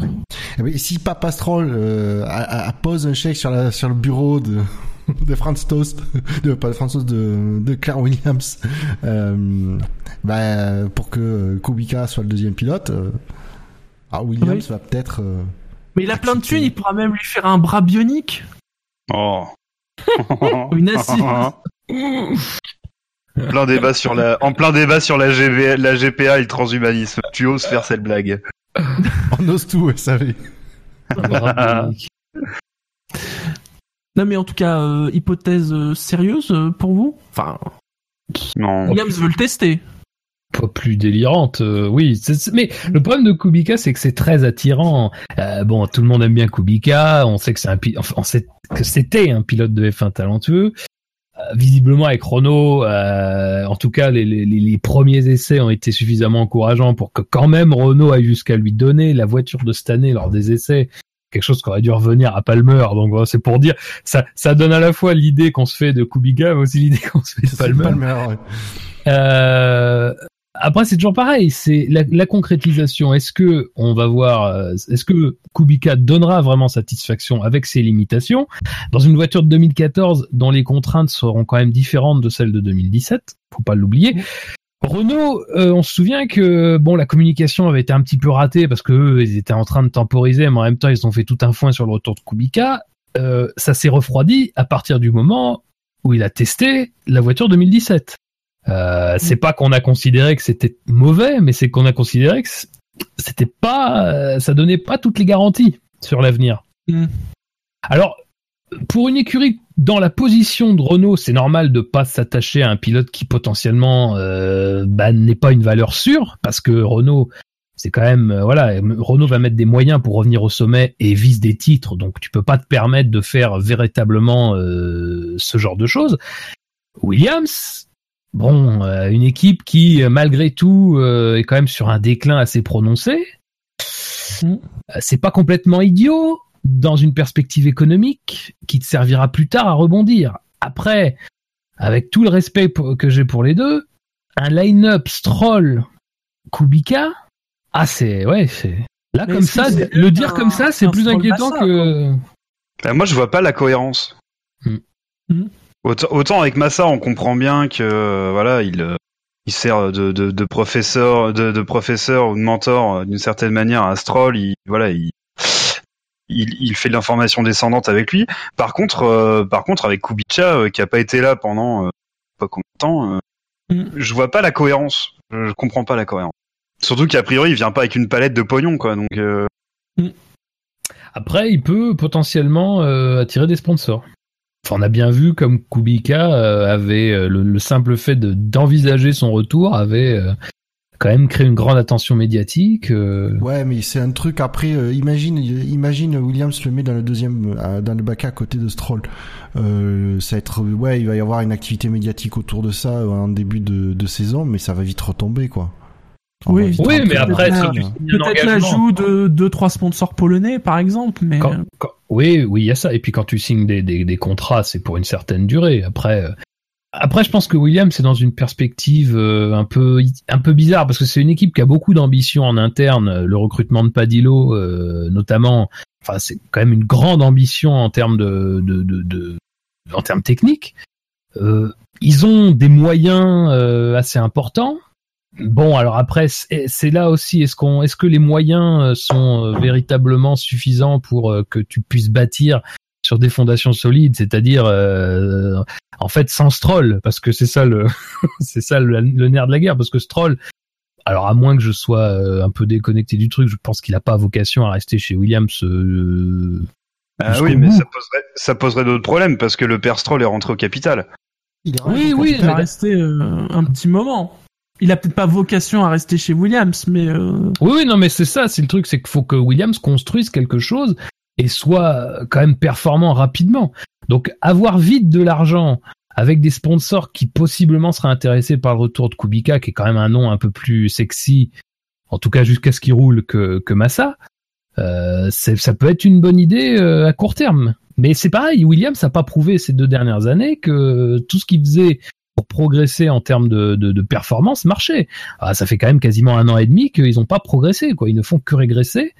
eh ben, si Papa Stroll euh, a- a- pose un chèque sur la sur le bureau de de Franz Toast, de pas de Franz Toast, de de Claire Williams, euh, bah, pour que Kubica soit le deuxième pilote. euh, ah, Williams va peut-être. euh, Mais il a plein de thunes, il pourra même lui faire un bras bionique, Oh. une assise. plein débat sur la, en plein débat sur la, GV la GPA et le transhumanisme. Tu oses faire cette blague. on ose tout, vous savez. Non mais en tout cas, euh, hypothèse euh, sérieuse euh, pour vous? Enfin, Non. Williams veut le tester. pas plus délirante, euh, oui. c'est- mais le problème de Kubica, c'est que c'est très attirant. Euh, bon, tout le monde aime bien Kubica. On sait que c'est un, enfin, on sait que c'était un pilote de F1 talentueux. Euh, visiblement, avec Renault, euh, en tout cas, les, les, les- les premiers essais ont été suffisamment encourageants pour que quand même Renault aille jusqu'à lui donner la voiture de cette année lors des essais. Quelque chose qui aurait dû revenir à Palmer. Donc, c'est pour dire, ça, ça donne à la fois l'idée qu'on se fait de Kubica, mais aussi l'idée qu'on se fait de Palmer. Palmer, ouais. Euh, après, c'est toujours pareil. C'est la, la concrétisation. Est-ce que on va voir euh, Est-ce que Kubica donnera vraiment satisfaction avec ses limitations? Dans une voiture de 2014 dont les contraintes seront quand même différentes de celles de 2017 Faut pas l'oublier. Renault, euh, on se souvient que bon, la communication avait été un petit peu ratée parce que eux, ils étaient en train de temporiser, mais en même temps, ils ont fait tout un foin sur le retour de Kubica. Euh, ça s'est refroidi à partir du moment où il a testé la voiture 2017. Euh, c'est pas qu'on a considéré que c'était mauvais, mais c'est qu'on a considéré que c'était pas, euh, ça donnait pas toutes les garanties sur l'avenir. Mm. Alors, pour une écurie dans la position de Renault, c'est normal de pas s'attacher à un pilote qui potentiellement euh, bah, n'est pas une valeur sûre, parce que Renault, c'est quand même euh, voilà, Renault va mettre des moyens pour revenir au sommet et vise des titres, donc tu peux pas te permettre de faire véritablement ce genre de choses. Williams, bon, euh, une équipe qui euh, malgré tout euh, est quand même sur un déclin assez prononcé. Mm. C'est pas complètement idiot dans une perspective économique qui te servira plus tard à rebondir. Après, avec tout le respect pour- que j'ai pour les deux, un line-up Stroll Kubica, ah c'est ouais, c'est là Mais comme ça, le dire comme ça, c'est plus inquiétant Massa, que Bah, moi, je vois pas la cohérence. Hmm. Hmm. Autant, autant avec Massa, on comprend bien que euh, voilà, il euh, il sert de, de, de professeur, de, de professeur ou de mentor euh, d'une certaine manière à Stroll. Il voilà, il il, il fait de l'information descendante avec lui. Par contre, euh, par contre, avec Kubica, euh, qui a pas été là pendant euh, pas combien de temps, euh, Mm. je vois pas la cohérence. Je, je comprends pas la cohérence. Surtout qu'a priori, il vient pas avec une palette de pognon, quoi. Donc, euh, Après, il peut potentiellement euh, attirer des sponsors. Enfin, on a bien vu comme Kubica euh, avait euh, le, le simple fait de- d'envisager son retour avait euh, quand même créé une grande attention médiatique. Ouais, mais c'est un truc après. euh, imagine, imagine Williams le met dans le deuxième, dans le bac à côté de Stroll. Euh, ça va être, ouais, il va y avoir une activité médiatique autour de ça en début de, de saison, mais ça va vite retomber, quoi. On Oui. Oui, mais après, Peut-être l'ajout de deux trois sponsors polonais par exemple, mais Quand- quand- oui, oui, il y a ça. Et puis quand tu signes des, des, contrats, c'est pour une certaine durée. Après, euh, après, je pense que Williams c'est dans une perspective euh, un peu un peu bizarre parce que c'est une équipe qui a beaucoup d'ambition en interne. Le recrutement de Padillo, euh, notamment, enfin, c'est quand même une grande ambition en termes de, de, de, en termes techniques. Euh, ils ont des moyens euh, assez importants. Bon, alors après, c'est c'est là aussi, est-ce qu'on, est-ce que les moyens euh, sont euh, véritablement suffisants pour euh, que tu puisses bâtir sur des fondations solides, c'est-à-dire euh, en fait sans Stroll, parce que c'est ça le, c'est ça le, le nerf de la guerre, parce que Stroll, alors à moins que je sois un peu déconnecté du truc, je pense qu'il n'a pas vocation à rester chez Williams. euh, ah oui, mais bout. ça poserait, ça poserait d'autres problèmes parce que le père Stroll est rentré au capital. Il est Oui, oui, il va rester euh, un petit moment. Il a peut-être pas vocation à rester chez Williams, mais euh, Oui, oui, non, mais c'est ça, c'est le truc, c'est qu'il faut que Williams construise quelque chose et soit quand même performant rapidement. Donc, avoir vite de l'argent avec des sponsors qui possiblement seraient intéressés par le retour de Kubica, qui est quand même un nom un peu plus sexy, en tout cas jusqu'à ce qu'il roule que, Massa, euh, ça peut être une bonne idée euh, à court terme. Mais c'est pareil, Williams n'a pas prouvé ces deux dernières années que tout ce qu'il faisait pour progresser en termes de, de, de performance marchait. Ah, ça fait quand même quasiment un an et demi qu'ils n'ont pas progressé, quoi. Ils ne font que régresser.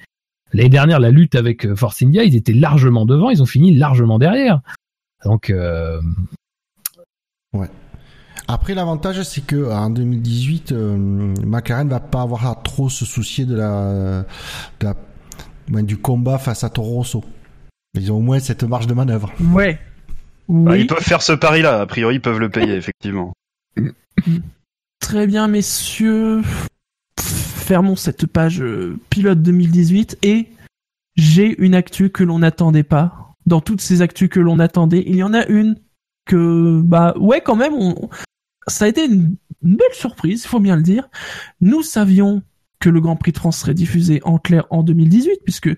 L'année dernière, la lutte avec euh, Force India, ils étaient largement devant, ils ont fini largement derrière. Donc, euh, Après, l'avantage, c'est que en 2018, euh, McLaren va pas avoir à trop se soucier de la, de la- du combat face à Toro Rosso. Ils ont au moins cette marge de manœuvre. ouais. Bah, ils peuvent faire ce pari-là. A priori, ils peuvent le payer, effectivement. très bien, messieurs. Fermons cette page euh, pilote 2018 et j'ai une actu que l'on n'attendait pas. Dans toutes ces actus que l'on attendait, il y en a une que, bah, ouais, quand même, on, ça a été une, une belle surprise, il faut bien le dire. Nous savions que le Grand Prix de France serait diffusé en clair en 2018, puisque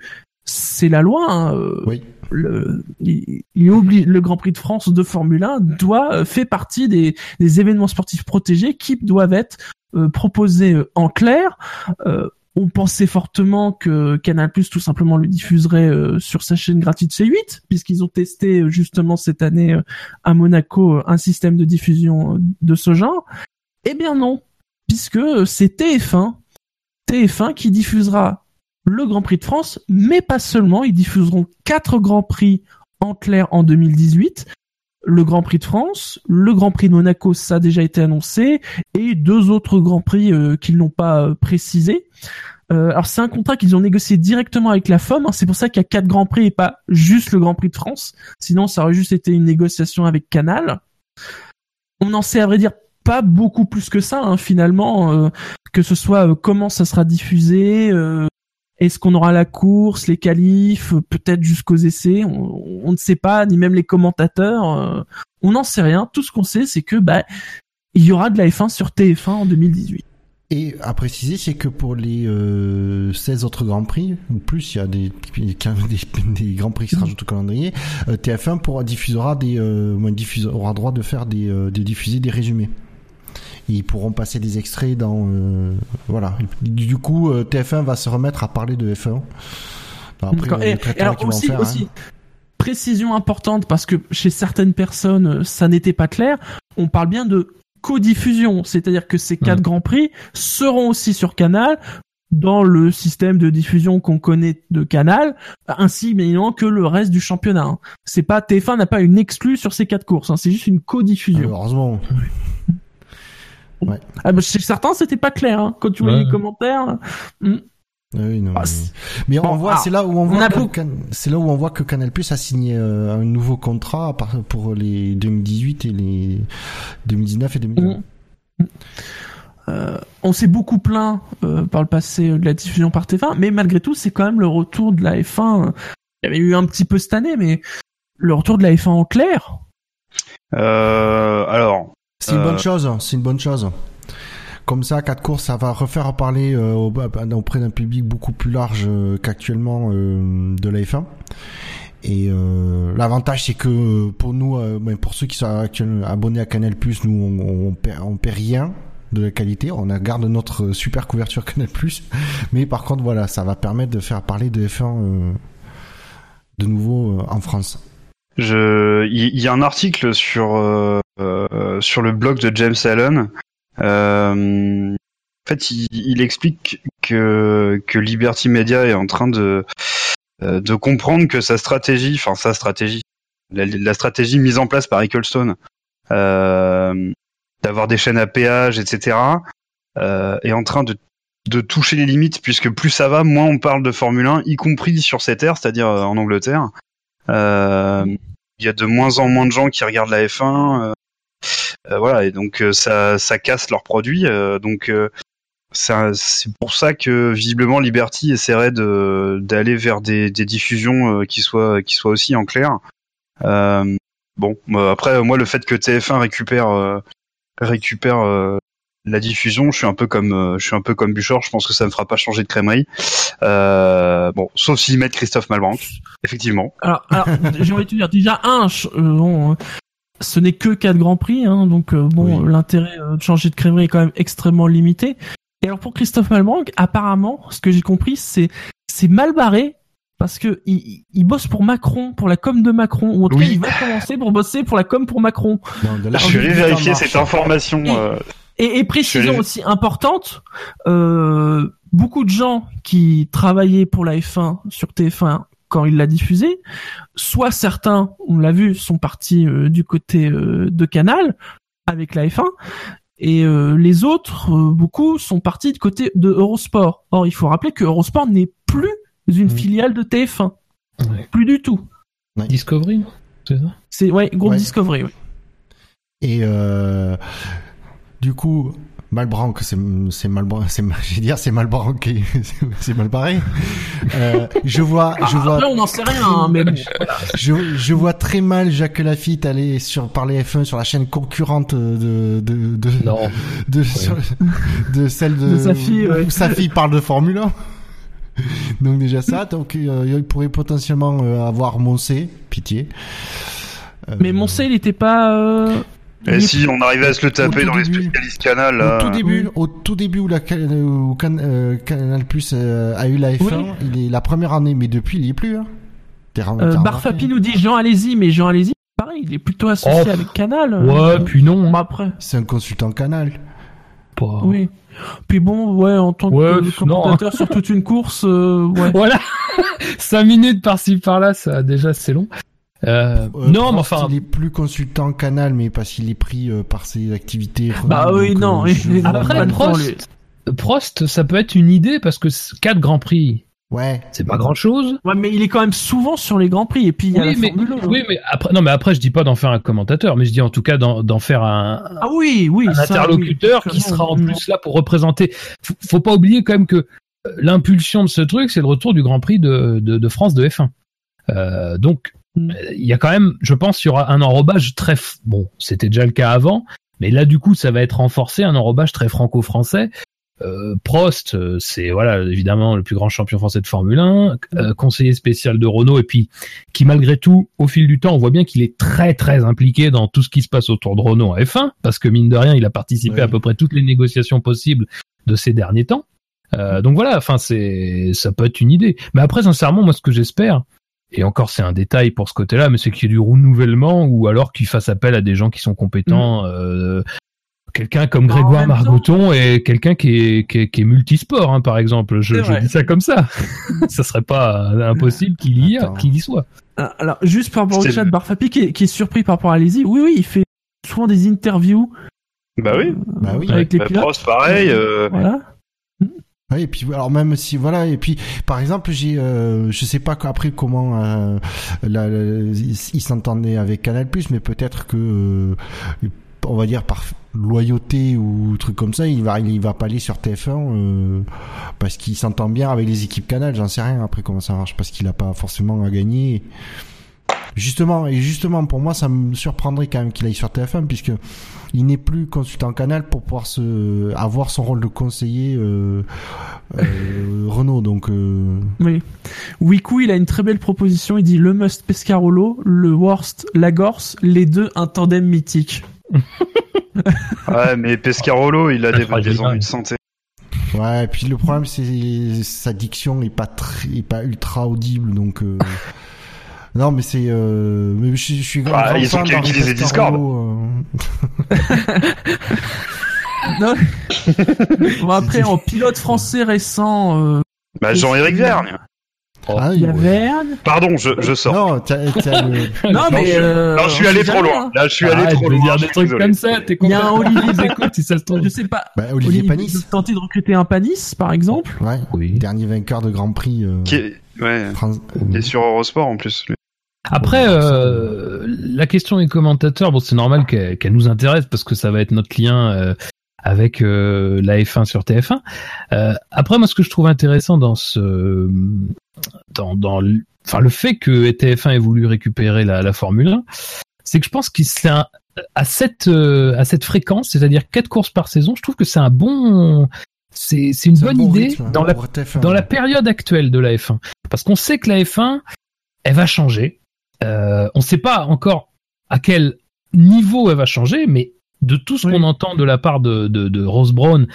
c'est la loi. hein, euh, Oui. le, il, il oblige, le Grand Prix de France de Formule 1 doit euh, fait partie des, des événements sportifs protégés qui doivent être euh, proposés en clair. Euh, on pensait fortement que Canal Plus tout simplement le diffuserait euh, sur sa chaîne gratuite C8, puisqu'ils ont testé justement cette année euh, à Monaco un système de diffusion de ce genre. Eh bien non, puisque c'est TF1, TF1 qui diffusera le Grand Prix de France, mais pas seulement, ils diffuseront quatre Grands Prix en clair en 2018. Le Grand Prix de France, le Grand Prix de Monaco, ça a déjà été annoncé, et deux autres Grands Prix euh, qu'ils n'ont pas euh, précisé. Euh, alors c'est un contrat qu'ils ont négocié directement avec la FOM, hein, c'est pour ça qu'il y a quatre Grands Prix et pas juste le Grand Prix de France. Sinon ça aurait juste été une négociation avec Canal. On n'en sait à vrai dire pas beaucoup plus que ça hein, finalement, euh, que ce soit comment ça sera diffusé, est-ce qu'on aura la course, les qualifs, euh, peut-être jusqu'aux essais? On, ne sait pas, ni même les commentateurs. euh, on n'en sait rien. Tout ce qu'on sait, c'est que bah il y aura de la F1 sur TF1 en 2018. Et à préciser, c'est que pour les euh, 16 autres Grands Prix, ou plus, il y a des, des, Grands Prix qui se rajoutent au calendrier, euh, TF1 pourra, diffusera aura droit de faire des, de diffuser des résumés. Ils pourront passer des extraits dans, euh, voilà. Du coup, euh, TF1 va se remettre à parler de F1. Enfin, après, Et- et alors aussi, faire, aussi, hein. précision importante parce que chez certaines personnes euh, ça n'était pas clair. On parle bien de codiffusion, c'est-à-dire que ces quatre grands prix seront aussi sur Canal dans le système de diffusion qu'on connaît de Canal, ainsi mais non que le reste du championnat. hein. C'est pas TF1 n'a pas une exclue sur ces quatre courses, hein, c'est juste une co-diffusion. Heureusement. Ah, bah, chez certains, c'était pas clair hein, quand tu vois Ouais. les commentaires. Hmm. Oui, non, Ah, mais- on Bon, voit, alors, c'est là où on voit, que c'est là où on voit que Canal Plus a signé euh, un nouveau contrat pour les 2018 et les 2019 et 2020. Mm. Euh, on s'est beaucoup plaint euh, par le passé euh, de la diffusion par TF1, mais malgré tout, c'est quand même le retour de la F1. Il y avait eu un petit peu cette année, mais le retour de la F1 en clair. Euh, alors, C'est une Euh, bonne chose, c'est une bonne chose. Comme ça, quatre courses, ça va refaire parler euh, au- auprès d'un public beaucoup plus large euh, qu'actuellement euh, de la F1. Et euh, l'avantage, c'est que euh, pour nous, euh, ben, pour ceux qui sont actuellement abonnés à Canal+, nous, on, on, perd, on rien de la qualité. On garde notre super couverture Canal+. Mais par contre, voilà, ça va permettre de faire parler de F1 euh, de nouveau euh, en France. Je, il y, a un article sur euh, euh, sur le blog de James Allen. Euh, en fait, il, explique que que Liberty Media est en train de euh, de comprendre que sa stratégie, enfin sa stratégie, la, stratégie mise en place par Ecclestone, euh, d'avoir des chaînes à péage, etc., euh, est en train de de toucher les limites puisque plus ça va, moins on parle de Formule 1, y compris sur cette ère, c'est-à-dire euh, en Angleterre. Euh, il y a de moins en moins de gens qui regardent la F1. euh, euh, voilà, et donc ça, ça casse leurs produits. donc c'est pour ça que visiblement Liberty essaierait de d'aller vers des, des diffusions qui soient qui soient aussi en clair. Euh, bon, après moi le fait que TF1 récupère euh, récupère euh, la diffusion, je suis un peu comme euh, je suis un peu comme Buchor, je pense que ça ne fera pas changer de crèmerie. Euh, bon, sauf s'ils mettent Christophe Malbranc, effectivement. Alors, alors j'ai envie de te dire, déjà, un, euh, bon, euh, ce n'est que quatre grands prix, hein, donc euh, bon, Oui. l'intérêt euh, de changer de crèmerie est quand même extrêmement limité. Et alors pour Christophe Malbranc, apparemment, ce que j'ai compris, c'est c'est mal barré parce que il, il- il bosse pour Macron, pour la com de Macron, ou en tout Oui. cas, il va commencer pour bosser pour la com pour Macron. Non, de là, Je suis allé on est vérifier cette marche. information. Et- euh, Et, et précision aussi importante, euh, beaucoup de gens qui travaillaient pour la F1 sur TF1 quand il l'a diffusé, soit certains, on l'a vu, sont partis euh, du côté euh, de Canal avec la F1, et euh, les autres, euh, beaucoup, sont partis du côté de Eurosport. Or, il faut rappeler que Eurosport n'est plus une filiale de TF1, Ouais. plus du tout. Discovery, c'est ça? C'est ouais, groupe Ouais. Discovery. ouais. Et euh, du coup, Malbranc, c'est c'est Malbranc, c'est je vais dire c'est qui- c'est- mal barré. Euh, je vois, je vois, Après, on n'en sait rien, hein, mais je, je vois très mal Jacques Lafitte aller sur parler F1 sur la chaîne concurrente de de de Non. de, sur- de celle de, De sa fille, où sa fille parle de Formule 1. Donc déjà ça, donc euh, il pourrait potentiellement euh, avoir Moncé, pitié. Euh, Mais Moncey, il était pas. Euh, Et si on arrivait à se le taper dans les début. spécialistes canal, Au tout début, au tout début où, la, où Can- euh, Canal Plus euh, a eu la F1, Oui. il est la première année, mais depuis il y est plus. Hein. T'es Euh, Barfapi nous dit Jean Alési, mais Jean Alési, pareil, il est plutôt associé Oh, avec Canal. Ouais, Euh, puis non. bon, après, C'est un consultant Canal. Pas- oui. Puis bon, ouais, en tant Ouais, que commentateur sur toute une course, euh, ouais. Voilà. Cinq minutes par-ci par-là, ça déjà c'est long. Euh, Euh, non, mais enfin, il est plus consultant Canal, mais parce qu'il est pris euh, par ses activités. Bah oui, non, Après, Prost-. Prost, ça peut être une idée parce que quatre grands prix, Ouais. c'est pas grand-chose. Ouais, mais il est quand même souvent sur les grands prix, et puis il y a Oui la mais, Formule 1. oui, mais après, non, mais après, je dis pas d'en faire un commentateur, mais je dis en tout cas d'en faire un, Ah oui, oui. un ça, interlocuteur oui, qui sera en plus là pour représenter. Faut, faut pas oublier quand même que l'impulsion de ce truc, c'est le retour du Grand Prix de, de, de France de F1. Euh, donc, il y a quand même, je pense, il y aura un enrobage très, bon, c'était déjà le cas avant, mais là, du coup, ça va être renforcé, un enrobage très franco-français. Euh, Prost, euh, c'est voilà évidemment le plus grand champion français de Formule 1, euh, conseiller spécial de Renault et puis qui malgré tout au fil du temps on voit bien qu'il est très très impliqué dans tout ce qui se passe autour de Renault en F1 parce que mine de rien il a participé à peu près toutes les négociations possibles de ces derniers temps. Euh, donc voilà, enfin c'est ça peut être une idée. Mais après sincèrement moi ce que j'espère et encore c'est un détail pour ce côté-là, mais c'est qu'il y ait du renouvellement ou alors qu'il fasse appel à des gens qui sont compétents. euh, quelqu'un comme En Grégoire temps- Margoton est quelqu'un qui est, qui est, qui est multisport, hein, par exemple. Je, dis ça comme ça. ça serait pas impossible qu'il y, a- qu'il y soit. Ah, Alors, juste par rapport au chat, Barfapi qui est, qui est surpris par rapport à Lazy. Oui, oui, il fait souvent des interviews Bah oui. euh, Bah oui. avec les Bah, pilotes. Pareil. euh, Voilà. Et puis alors même si voilà et puis par exemple j'ai euh, je sais pas après comment euh, la- la- il s'entendait avec Canal mais peut-être que euh, on va dire par loyauté ou truc comme ça il va il va pas aller sur TF1 euh, parce qu'il s'entend bien avec les équipes Canal j'en sais rien après comment ça marche parce qu'il a pas forcément à gagner. Justement et justement pour moi ça me surprendrait quand même qu'il aille sur TF1 puisque il n'est plus consultant canal pour pouvoir se avoir son rôle de conseiller euh, euh, Renault donc euh, Oui. Wiku, il a une très belle proposition. Il dit le must Pescarolo, le worst Lagorce, les deux un tandem mythique. Ouais, mais Pescarolo, il a des, des ennuis ouais. de santé. ouais et puis le problème c'est sa diction est pas très est pas ultra audible donc euh, non mais c'est euh, mais je, je suis grand, Bah, grand ils ont qu'à utiliser euh. Non. bon, après, en pilote français récent, euh, Bah, Jean-Éric Vergne. Ah, il y a ouais. Verne. Pardon, je, je sors. non t'as, t'as le... Non, mais je- euh, non, je suis allé trop loin. hein. Là, je suis allé Arrête trop loin. dire des trucs désolé. comme ça. T'es Il y a un Olivier écoute si ça se trouve. Je sais pas. bah, Olivier Panis ils ont tenté de recruter un Panis, par exemple. ouais Oui. dernier vainqueur de Grand Prix euh, Qui est, ouais, France- qui est sur Eurosport en plus. lui. Après, euh, la question des commentateurs, bon, c'est normal qu'elle nous intéresse parce que ça va être notre lien euh, avec euh, la F1 sur TF1. Euh, après, moi, ce que je trouve intéressant dans ce, dans, dans, le- enfin, le fait que TF1 ait voulu récupérer la, la Formule 1, c'est que je pense qu'il c'est un- à cette euh, à cette fréquence, c'est-à-dire quatre courses par saison, je trouve que c'est un bon, c'est c'est une un bonne bon idée rythme, hein, dans la pour TF1. dans la période actuelle de la F1. Parce qu'on sait que la F1, elle va changer. Euh, on ne sait pas encore à quel niveau elle va changer, mais de tout ce Oui. qu'on entend de la part de, de, de Rose Brown,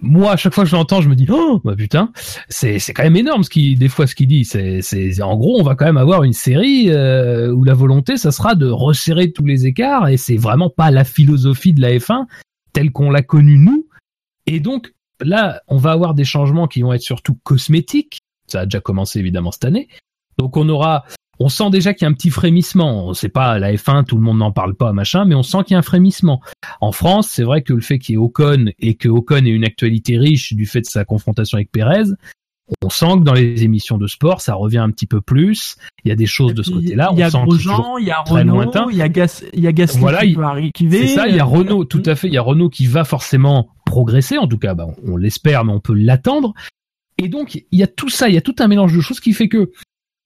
moi, à chaque fois que je l'entends, je me dis, oh, bah putain, c'est, quand même énorme ce qui, des fois, ce qu'il dit. C'est, c'est, en gros, on va quand même avoir une série euh, où la volonté, ça sera de resserrer tous les écarts, et c'est vraiment pas la philosophie de la F1 telle qu'on l'a connue nous. Et donc, là, on va avoir des changements qui vont être surtout cosmétiques. Ça a déjà commencé évidemment cette année. Donc on aura, on sent déjà qu'il y a un petit frémissement. Sait pas la F1, tout le monde n'en parle pas, machin, mais on sent qu'il y a un frémissement. En France, c'est vrai que le fait qu'il y ait Ocon et que Ocon ait une actualité riche du fait de sa confrontation avec Pérez, on sent que dans les émissions de sport, ça revient un petit peu plus. Il y a des choses de ce côté-là. Il y a c'est Grosjean, il y a. Renault, il y a Gas, il y a Gasly Voilà, qui il- arriver. C'est ça, il y a Euh, Renault, tout à fait. Il y a Renault qui va forcément progresser, en tout cas, bah, on, on l'espère, mais on peut l'attendre. Et donc, il y a tout ça, il y a tout un mélange de choses qui fait que,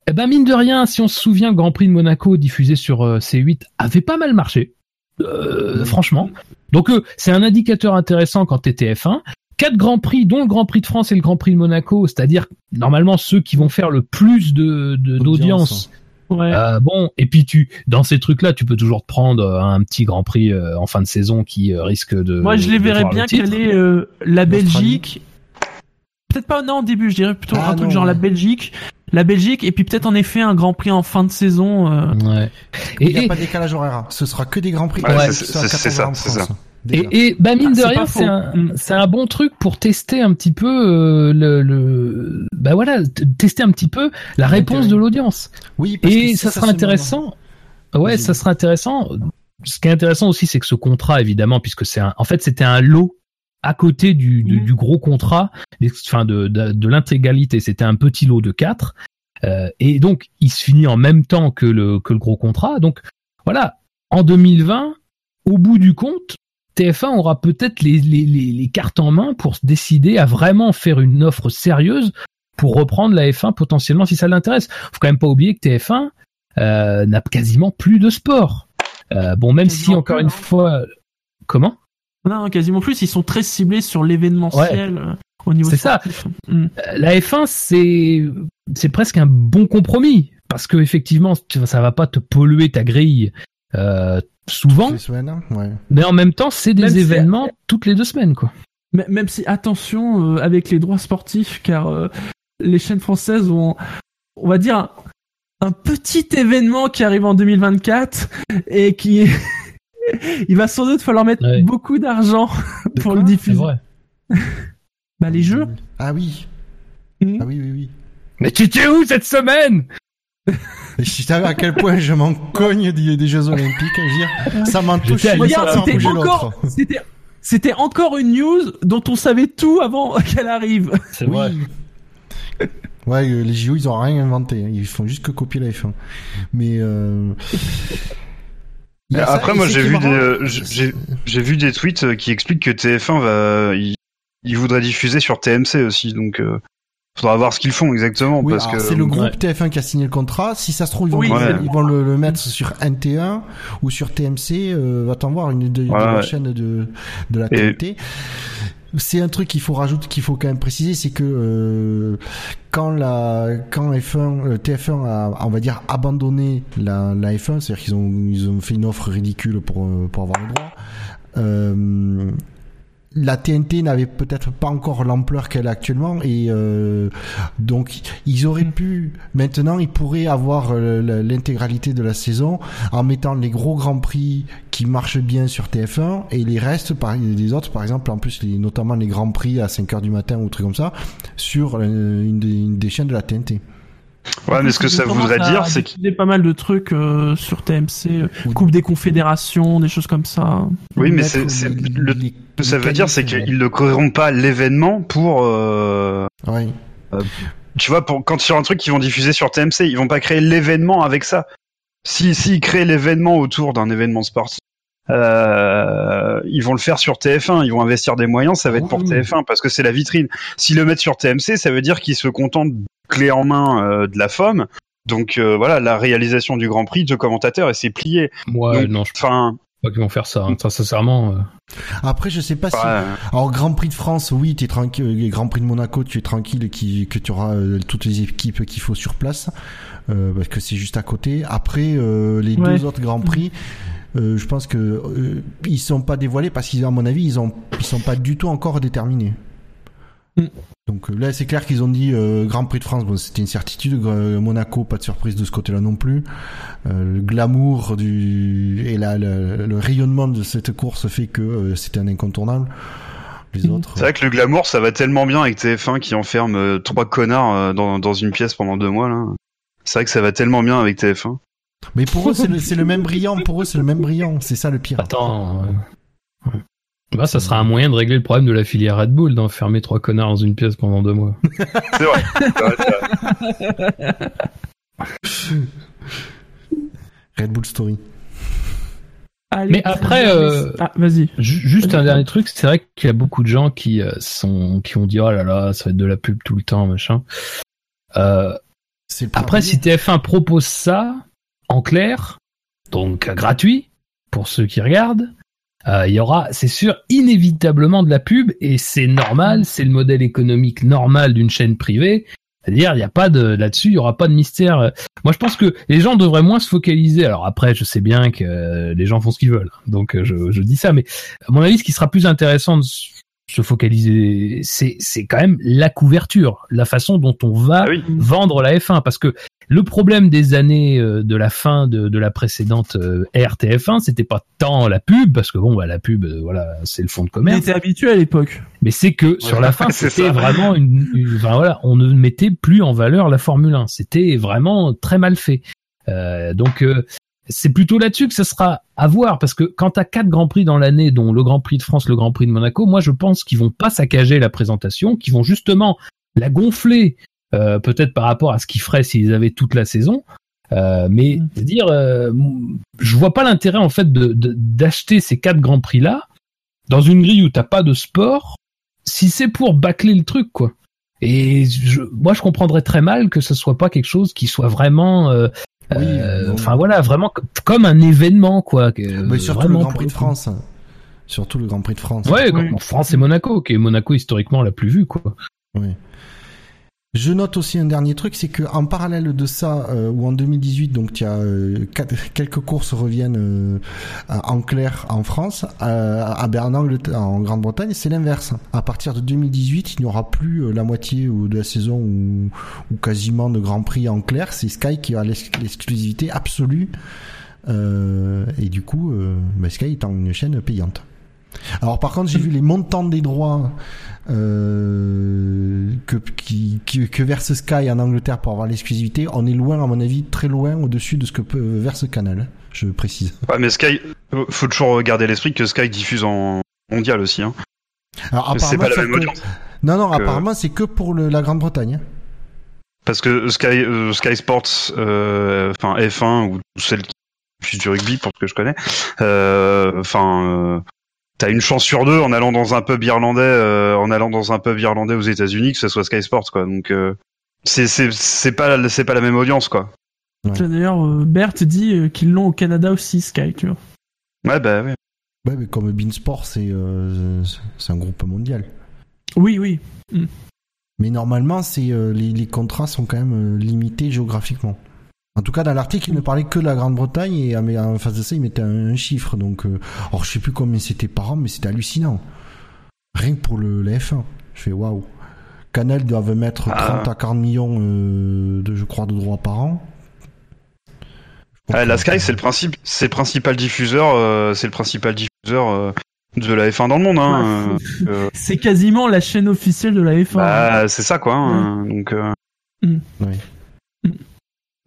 eh ben, mine de rien, si on se souvient, le Grand Prix de Monaco diffusé sur euh, C8 avait pas mal marché, euh, franchement. Donc, euh, c'est un indicateur intéressant quand t'es TF1. Quatre grands prix, dont le Grand Prix de France et le Grand Prix de Monaco, c'est-à-dire normalement ceux qui vont faire le plus de de- d'audience Ouais. euh, bon, et puis tu, dans ces trucs-là, tu peux toujours te prendre euh, un petit Grand Prix euh, en fin de saison qui euh, risque de. Moi, je les verrais le bien titre. caler euh, la. Belgique. Peut-être pas non au début, je dirais plutôt Ah, un truc non, genre ouais. la Belgique, la Belgique, et puis peut-être en effet un Grand Prix en fin de saison. euh, Ouais. Il n'y a Et, et, pas de décalage horaire. Ce sera que des grands prix. Ouais, Ouais, c'est- ce sera c'est- c'est 14 heures ça, c'est ça. et, et, bah mine Ah, de c'est rien, c'est un, Mm. c'est un bon truc pour tester un petit peu euh, le, le, bah voilà, tester un petit peu la réponse de l'audience. Oui, parce que Et si ça sera se demande- intéressant. Ouais, ça sera intéressant. Ce qui est intéressant aussi, c'est que ce contrat, évidemment, puisque c'est un, en fait, c'était un lot à côté du, du, Mhm. du gros contrat, enfin de, de, de l'intégralité. C'était un petit lot de quatre. Euh, et donc, il se finit en même temps que le, que le gros contrat. Donc, voilà. En 2020, au bout du compte, TF1 aura peut-être les, les, les, les cartes en main pour se décider à vraiment faire une offre sérieuse pour reprendre la F1 potentiellement si ça l'intéresse. Faut quand même pas oublier que TF1 euh, n'a quasiment plus de sport. Euh, bon, même si encore une hein. fois, comment? Non, quasiment plus. Ils sont très ciblés sur l'événementiel euh, au niveau C'est ça. sportif. Mm. Euh, La F1, c'est c'est presque un bon compromis parce que effectivement, tu vois, ça va pas te polluer ta grille euh, souvent, Toutes les semaines, hein, ouais. mais en même temps, c'est des Même si- événements toutes les deux semaines, quoi. M- Même si attention euh, avec les droits sportifs, car euh, les chaînes françaises ont, on va dire, un, un petit événement qui arrive en 2024 et qui Il va sans doute falloir mettre Ouais. beaucoup d'argent pour le C'est diffuser. vrai. Bah les jeux. Ah oui. Mhm. Ah oui, oui, oui. Mais tu étais où cette semaine tu savais à quel point je m'en cogne des, des Jeux Olympiques, je dire, ça m'en touche Regarde, c'était encore, l'autre. c'était, encore une news dont on savait tout avant qu'elle arrive. C'est Oui. Ouais, les JO, ils ont rien inventé. Ils font juste que copier la F1. Mais euh... Après, moi, j'ai vu, des, euh, j'ai j'ai vu des tweets euh, qui expliquent que TF1 va, il, il voudrait diffuser sur TMC aussi, donc euh, faudra voir ce qu'ils font exactement Oui, parce que c'est le groupe ouais. TF1 qui a signé le contrat. Si ça se trouve, ils vont, Oui, ils vont le, le mettre sur NT1 ou sur TMC. Euh, va-t'en voir une de, de Ouais, la chaîne de, de la Et- TNT. C'est un truc qu'il faut rajouter, qu'il faut quand même préciser, c'est que euh, quand la quand F1, euh, TF1 a, on va dire, abandonné la, la F1, c'est-à-dire qu'ils ont ils ont fait une offre ridicule pour euh, pour avoir le droit. La TNT n'avait peut-être pas encore l'ampleur qu'elle a actuellement et euh, donc ils auraient pu maintenant ils pourraient avoir euh, l'intégralité de la saison en mettant les gros grands prix qui marchent bien sur TF1 et les restes par les autres par exemple en plus notamment les grands prix à 5 heures du matin ou trucs comme ça sur euh, une des chaînes de la TNT. Ouais, mais ce que ça voudrait dire, c'est que diffuser pas mal de trucs euh, sur TMC, euh, Oui. Coupe des Confédérations, des choses comme ça. oui, mais c'est le que ça veut dire, c'est qu'ils ne créeront pas l'événement pour euh, ouais. tu vois, pour, quand sur un truc qu'ils vont diffuser sur TMC, ils vont pas créer l'événement avec ça. Si, s'ils créent l'événement autour d'un événement sportif, euh, ils vont le faire sur TF1, ils vont investir des moyens, ça va être pour Oui. TF1 parce que c'est la vitrine. S'ils le mettent sur TMC, ça veut dire qu'ils se contentent clé en main euh, de la FOM. Donc euh, voilà, la réalisation du Grand Prix de commentateur et c'est plié. Ouais, Donc, non, je Enfin, crois qu'ils vont faire ça. hein. Sincèrement. euh. Après je sais pas si. Alors Grand Prix de France, oui, t'es tranquille. Grand Prix de Monaco, tu es tranquille, qui, que tu auras euh, toutes les équipes qu'il faut sur place, euh, parce que c'est juste à côté. Après euh, les Ouais. deux autres Grands Prix, euh, je pense que euh, ils sont pas dévoilés parce qu'ils, à mon avis, ils ont, ils sont pas du tout encore déterminés. Donc euh, là, c'est clair qu'ils ont dit euh, Grand Prix de France, bon, c'était une certitude. euh, Monaco, pas de surprise de ce côté-là non plus. Euh, le glamour du et la, le, le rayonnement de cette course fait que euh, c'était un incontournable. Les Mm. autres. C'est vrai que le glamour, ça va tellement bien avec TF1 qui enferme euh, trois connards euh, dans, dans une pièce pendant deux mois là. C'est vrai que ça va tellement bien avec TF1. Mais pour eux, c'est le, le même brillant. Pour eux, c'est le même brillant. C'est ça le pire. Attends. euh, ouais. Bah, ça sera un moyen de régler le problème de la filière Red Bull, d'enfermer trois connards dans une pièce pendant deux mois. C'est vrai. Red Bull Story. Allez, Mais après, euh, ah, vas-y. Ju- Juste un dernier truc, c'est vrai qu'il y a beaucoup de gens qui euh, sont qui ont dit oh là là, ça va être de la pub tout le temps, machin. Euh, après, si TF1 propose ça en clair, donc euh, gratuit pour ceux qui regardent, euh, il y aura, c'est sûr, inévitablement de la pub et c'est normal, c'est le modèle économique normal d'une chaîne privée. C'est-à-dire, il n'y a pas de là-dessus, il y aura pas de mystère. Moi, je pense que les gens devraient moins se focaliser. Alors après, je sais bien que euh, les gens font ce qu'ils veulent, donc euh, je, je dis ça, mais à mon avis, ce qui sera plus intéressant de se focaliser, c'est c'est quand même la couverture, la façon dont on va Ah oui. vendre la F1 parce que le problème des années euh, de la fin de, de la précédente euh, RTF1 c'était pas tant la pub parce que bon bah, la pub euh, voilà c'est le fond de On commerce était habitué à l'époque. mais c'est que sur la fin c'était vraiment une, une- enfin, voilà on ne mettait plus en valeur la Formule 1 c'était vraiment très mal fait. Euh, donc euh, c'est plutôt là-dessus que ça sera à voir parce que quand t'as quatre grands prix dans l'année, dont le Grand Prix de France, le Grand Prix de Monaco, moi je pense qu'ils vont pas saccager la présentation, qu'ils vont justement la gonfler euh, peut-être par rapport à ce qu'ils feraient s'ils avaient toute la saison. Euh, mais Mm. je veux dire, euh, je vois pas l'intérêt en fait de de- d'acheter ces quatre grands prix là dans une grille où t'as pas de sport, si c'est pour bâcler le truc quoi. Et je, moi je comprendrais très mal que ce soit pas quelque chose qui soit vraiment euh, Oui, euh, enfin voilà, vraiment co- comme un événement quoi. que- Mais surtout vraiment le Grand Prix de. France. Surtout le Grand Prix de France. Ouais, Oui. en France et Monaco, qui est Monaco historiquement la plus vue quoi. Ouais. Je note aussi un dernier truc, c'est que en parallèle de ça, euh, ou en 2018, donc il y a euh, quelques courses reviennent euh, en clair en France, euh, à Ber- en, Grande-Bretagne, c'est l'inverse. À partir de 2018, il n'y aura plus la moitié de la saison ou, quasiment de Grand Prix en clair. C'est Sky qui a l'ex- l'exclusivité absolue et du coup, bah, Sky étant une chaîne payante. Alors par contre, j'ai vu les montants des droits euh, que, qui, que verse Sky en Angleterre pour avoir l'exclusivité. On est loin, à mon avis, très loin au-dessus de ce que peut verse Canal. hein, Je précise. Ouais, mais Sky, euh, faut toujours garder l'esprit que Sky diffuse en mondial aussi. Hein. Alors apparemment, pas la même que-. Non, non, que- apparemment, c'est que pour le- la Grande-Bretagne. hein. Parce que Sky, euh, Sky Sports, euh, enfin F1 ou celle qui diffuse du rugby pour ce que je connais, euh, enfin, euh, t'as une chance sur deux en allant dans un pub irlandais, euh, en allant dans un pub irlandais aux États-Unis que ce soit Sky Sports quoi. Donc euh, c'est c'est c'est pas c'est pas la même audience quoi. D'ailleurs, euh, Bert dit euh, qu'ils l'ont au Canada aussi, Sky, tu vois. Ouais bah ouais. Ouais, mais comme Beansport, c'est euh, c'est un groupe mondial. Oui, oui. Mais normalement, c'est euh, les, les contrats sont quand même limités géographiquement. En tout cas, dans l'article, il ne parlait que de la Grande-Bretagne et ah, en face de ça, il mettait un, un chiffre. Donc, euh, alors je sais plus combien c'était par an, mais c'était hallucinant. Rien que pour le, la F1. Je fais waouh. Canal doivent mettre Ah. 30 à 40 millions euh, de, je crois, de droits par an. Ouais, la Sky c'est le principe, c'est le principal diffuseur, euh, c'est le principal diffuseur euh, de la F1 dans le monde. Hein, euh, euh, C'est quasiment la chaîne officielle de la F1. bah, c'est ça quoi. hein, donc euh, Ouais.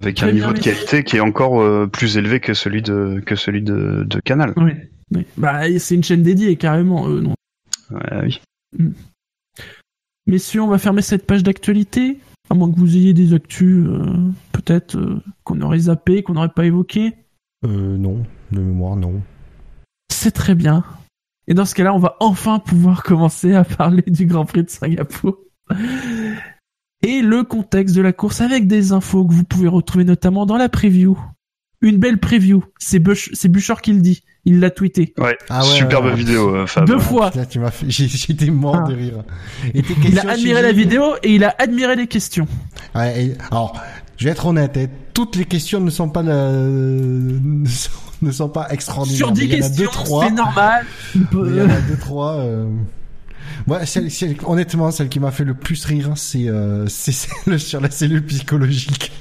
Avec un niveau de qualité qui est encore euh, plus élevé que celui de que celui de, de Canal. Oui, oui. Bah, c'est une chaîne dédiée, carrément. eux, non? Ouais, oui. Messieurs, on va fermer cette page d'actualité. À moins que vous ayez des actus, euh, peut-être, euh, qu'on aurait zappé, qu'on n'aurait pas évoqué. Euh, non, de mémoire, non. C'est très bien. Et dans ce cas-là, on va enfin pouvoir commencer à parler du Grand Prix de Singapour. Et le contexte de la course avec des infos que vous pouvez retrouver notamment dans la preview. Une belle preview. C'est Bouchard qui le dit. Il l'a tweeté. Ouais, Ah ouais, superbe ouais, ouais. vidéo, euh, Fab. Deux fois. Là, tu m'as fait, j'ai- j'étais mort Ah. de rire. Et tes Il questions, a admiré la vidéo et il a admiré les questions. Ouais, et- alors, je vais être honnête, toutes les questions ne sont pas ne sont, ne sont pas extraordinaires. Sur 10 mais il y en a questions, c'est normal. Il y en a deux, trois. Euh... Honnêtement, celle qui m'a fait le plus rire, c'est euh, celle sur la cellule psychologique.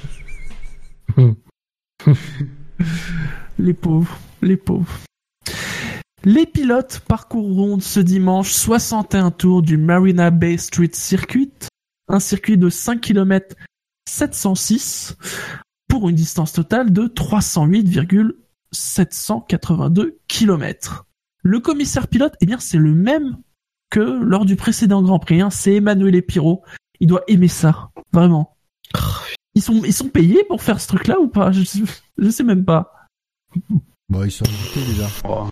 Les pauvres, les pauvres. Les pilotes parcourront ce dimanche 61 tours du Marina Bay Street Circuit, un circuit de 5 km 706 pour une distance totale de 308,782 km. Le commissaire pilote, eh bien, c'est le même que lors du précédent Grand Prix. hein. C'est Emmanuel Epiro. Il doit aimer ça, vraiment. Ils sont, ils sont payés pour faire ce truc-là ou pas? Je, sais- je sais même pas. Bon, ils sont invités déjà. Oh.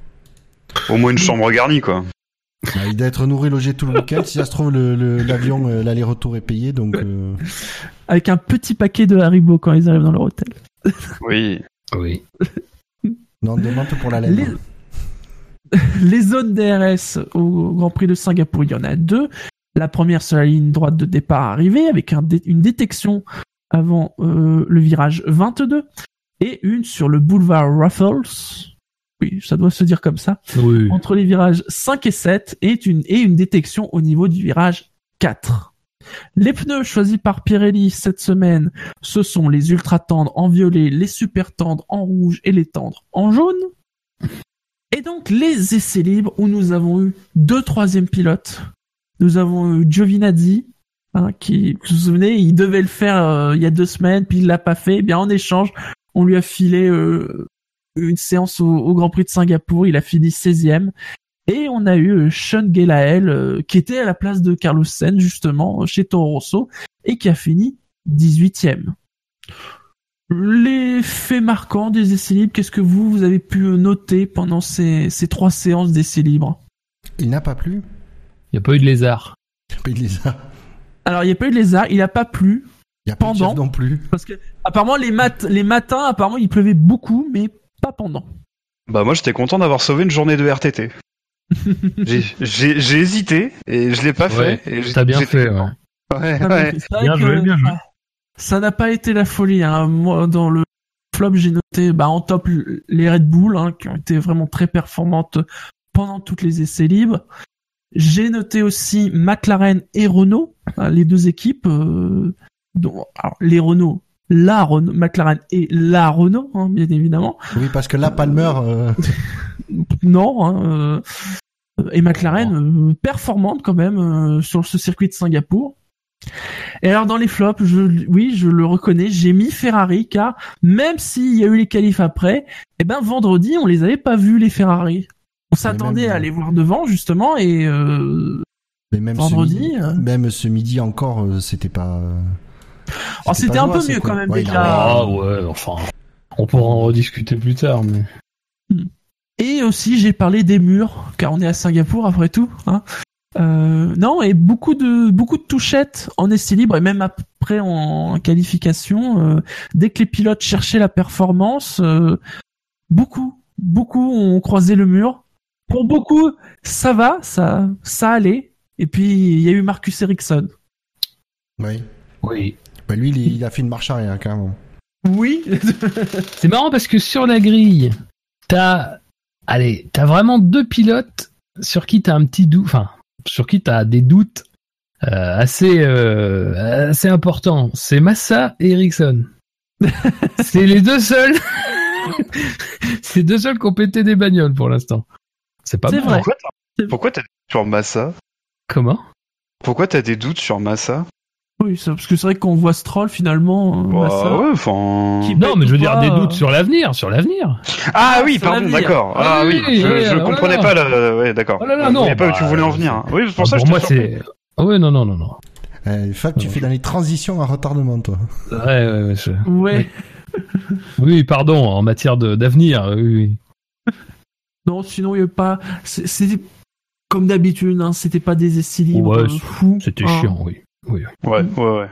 Au moins une chambre garnie, quoi. Bah, il doit être nourri, logé tout le week-end. Si ça se trouve, le- le- l'avion, euh, l'aller-retour est payé, donc. euh, avec un petit paquet de Haribo quand ils arrivent dans leur hôtel. Oui. Oui. Non, demande pour la laine. Les... Les zones DRS au Grand Prix de Singapour, il y en a deux. La première sur la ligne droite de départ arrivée avec un dé- une détection avant euh, le virage 22 et une sur le boulevard Raffles. Oui, ça doit se dire comme ça. Oui. Entre les virages 5 et 7 et une, et une détection au niveau du virage 4. Les pneus choisis par Pirelli cette semaine, ce sont les ultra tendres en violet, les super tendres en rouge et les tendres en jaune. Et donc les essais libres où nous avons eu deux troisièmes pilotes. Nous avons eu Giovinazzi, hein, qui, vous vous souvenez, il devait le faire euh, il y a deux semaines, puis il l'a pas fait. Eh bien en échange, on lui a filé euh, une séance au, Grand Prix de Singapour. Il a fini 16e. Et on a eu euh, Sean Gelael, qui était à la place de Carlos Sainz, justement, chez Toro Rosso, et qui a fini 18e. Les faits marquants des essais libres, qu'est-ce que vous, vous avez pu noter pendant ces, ces trois séances d'essais libres? Il n'a pas plu. Il n'y a pas eu de lézard. Il les a. Alors, il n'y a pas eu de lézard, il a pas plu, Il n'y a pas de Pendant. chef non plus. parce que apparemment les, mat les matins, apparemment il pleuvait beaucoup, mais pas pendant. Bah moi j'étais content d'avoir sauvé une journée de RTT. J'ai- hésité et je l'ai pas Ouais, fait. T'as bien fait, ouais. Ouais, Ah, Bien joué, bien joué. Ça n'a pas été la folie. Hein. Moi, dans le flop, j'ai noté bah, en top les Red Bull, hein, qui ont été vraiment très performantes pendant toutes les essais libres. J'ai noté aussi McLaren et Renault, hein, les deux équipes. euh, dont, alors, les Renault, la Renault, McLaren et la Renault, hein, bien évidemment. Oui, parce que là, Palmer, euh, Non, hein, euh, et McLaren euh, performante quand même euh, sur ce circuit de Singapour. Et alors dans les flops, je, oui, je le reconnais, j'ai mis Ferrari car même s'il y a eu les qualifs après, eh ben vendredi on les avait pas vus les Ferrari. On s'attendait même, à les voir devant justement et euh, mais même Vendredi, ce midi, euh. même ce midi encore, euh, c'était pas. euh, Oh, c'était un peu mieux quand même Ouais, déjà. Ah ouais, enfin, on pourra en rediscuter plus tard, mais. Et aussi, j'ai parlé des murs, car on est à Singapour après tout. Hein. Euh, non, et beaucoup de beaucoup de touchettes en essai libre et même après en qualification. euh, dès que les pilotes cherchaient la performance, euh, beaucoup, beaucoup ont croisé le mur. Pour beaucoup, ça va, ça, ça allait. Et puis il y a eu Marcus Ericsson. Oui. Oui. Bah, lui, il, il a fait une marche arrière, carrément. Oui. C'est marrant parce que sur la grille, t'as, allez, t'as vraiment deux pilotes sur qui t'as un petit doute, enfin, sur qui t'as des doutes euh, assez, euh, assez importants. C'est Massa et Ericsson. C'est les deux seuls. C'est les deux seuls qui ont pété des bagnoles pour l'instant. C'est pas vrai. Pourquoi t'as des doutes sur Massa? Comment? Pourquoi t'as des doutes sur Massa? Oui, ça- parce que c'est vrai qu'on voit Stroll finalement. euh, Bah, Massa, ouais. Qui- Non, mais je veux dire pas, des euh, doutes sur l'avenir, sur l'avenir. Ah oui, sur pardon, d'accord. Ah Ah oui, oui, je, oui, je comprenais voilà. pas le. Ouais, d'accord. Oh là, Je pas où tu voulais en venir. Oui, c'est pour Ah, ça que pour moi, c'est. Ah ouais, non, non, non, non. Euh, Fab, tu fais dans les transitions à retardement, toi. Ouais, ouais, ouais. je- Ouais. Oui, pardon, en matière de- d'avenir, oui, oui. Non, sinon il y a pas. c'est- C'était comme d'habitude, hein, c'était pas des essais libres Ouais, fous. C'était hein. chiant, oui. Oui. Ouais, ouais, ouais.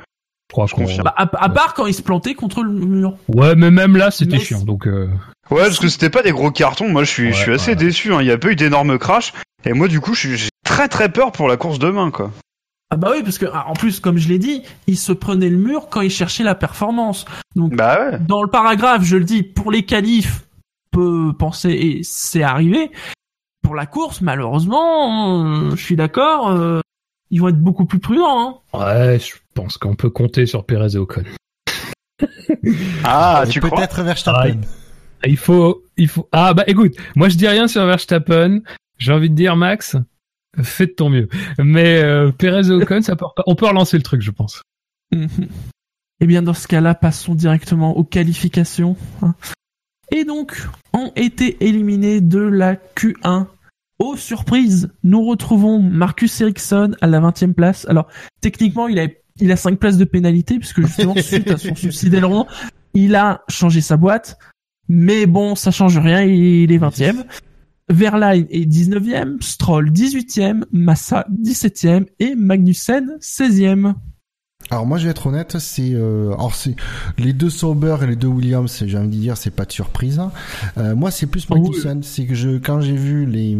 Je crois Je qu'on- confirme. Bah, à, à part quand il se plantait contre le mur. Ouais, mais même là, c'était Mais chiant, donc. euh, Ouais, parce que c'était pas des gros cartons. Moi, je suis, je suis assez ouais. déçu. hein. Il y a pas eu d'énormes crashs. Et moi, du coup, j'ai très très peur pour la course demain, quoi. Ah bah oui, parce que ah, en plus, comme je l'ai dit, il se prenait le mur quand il cherchait la performance. Bah ouais. Dans le paragraphe, je le dis, pour les qualifs, on peut penser, et c'est arrivé. Pour la course, malheureusement, euh, je suis d'accord, euh, ils vont être beaucoup plus prudents. Hein. Ouais, je pense qu'on peut compter sur Perez et Ocon. Ah, Et tu crois Peut-être Verstappen. Il faut, il faut. Ah bah écoute, moi je dis rien sur Verstappen. J'ai envie de dire Max, fais de ton mieux. Mais euh, Perez et Ocon, ça peut, on peut relancer le truc, je pense. Eh bien, dans ce cas-là, passons directement aux qualifications. hein. Et donc, ont été éliminés de la Q1. Aux surprises, nous retrouvons Marcus Ericsson à la 20e place. Alors, techniquement, il a, il a 5 places de pénalité, puisque justement, suite à son d'aileron, il a changé sa boîte. Mais bon, ça change rien, il est 20e. Verline est 19e, Stroll 18e, Massa 17e et Magnussen 16e. Alors moi je vais être honnête, c'est euh, alors c'est les deux Sauber et les deux Williams, j'ai envie de dire c'est pas de surprise. hein. Euh, moi c'est plus Oh, oui. Magnussen, c'est que je quand j'ai vu les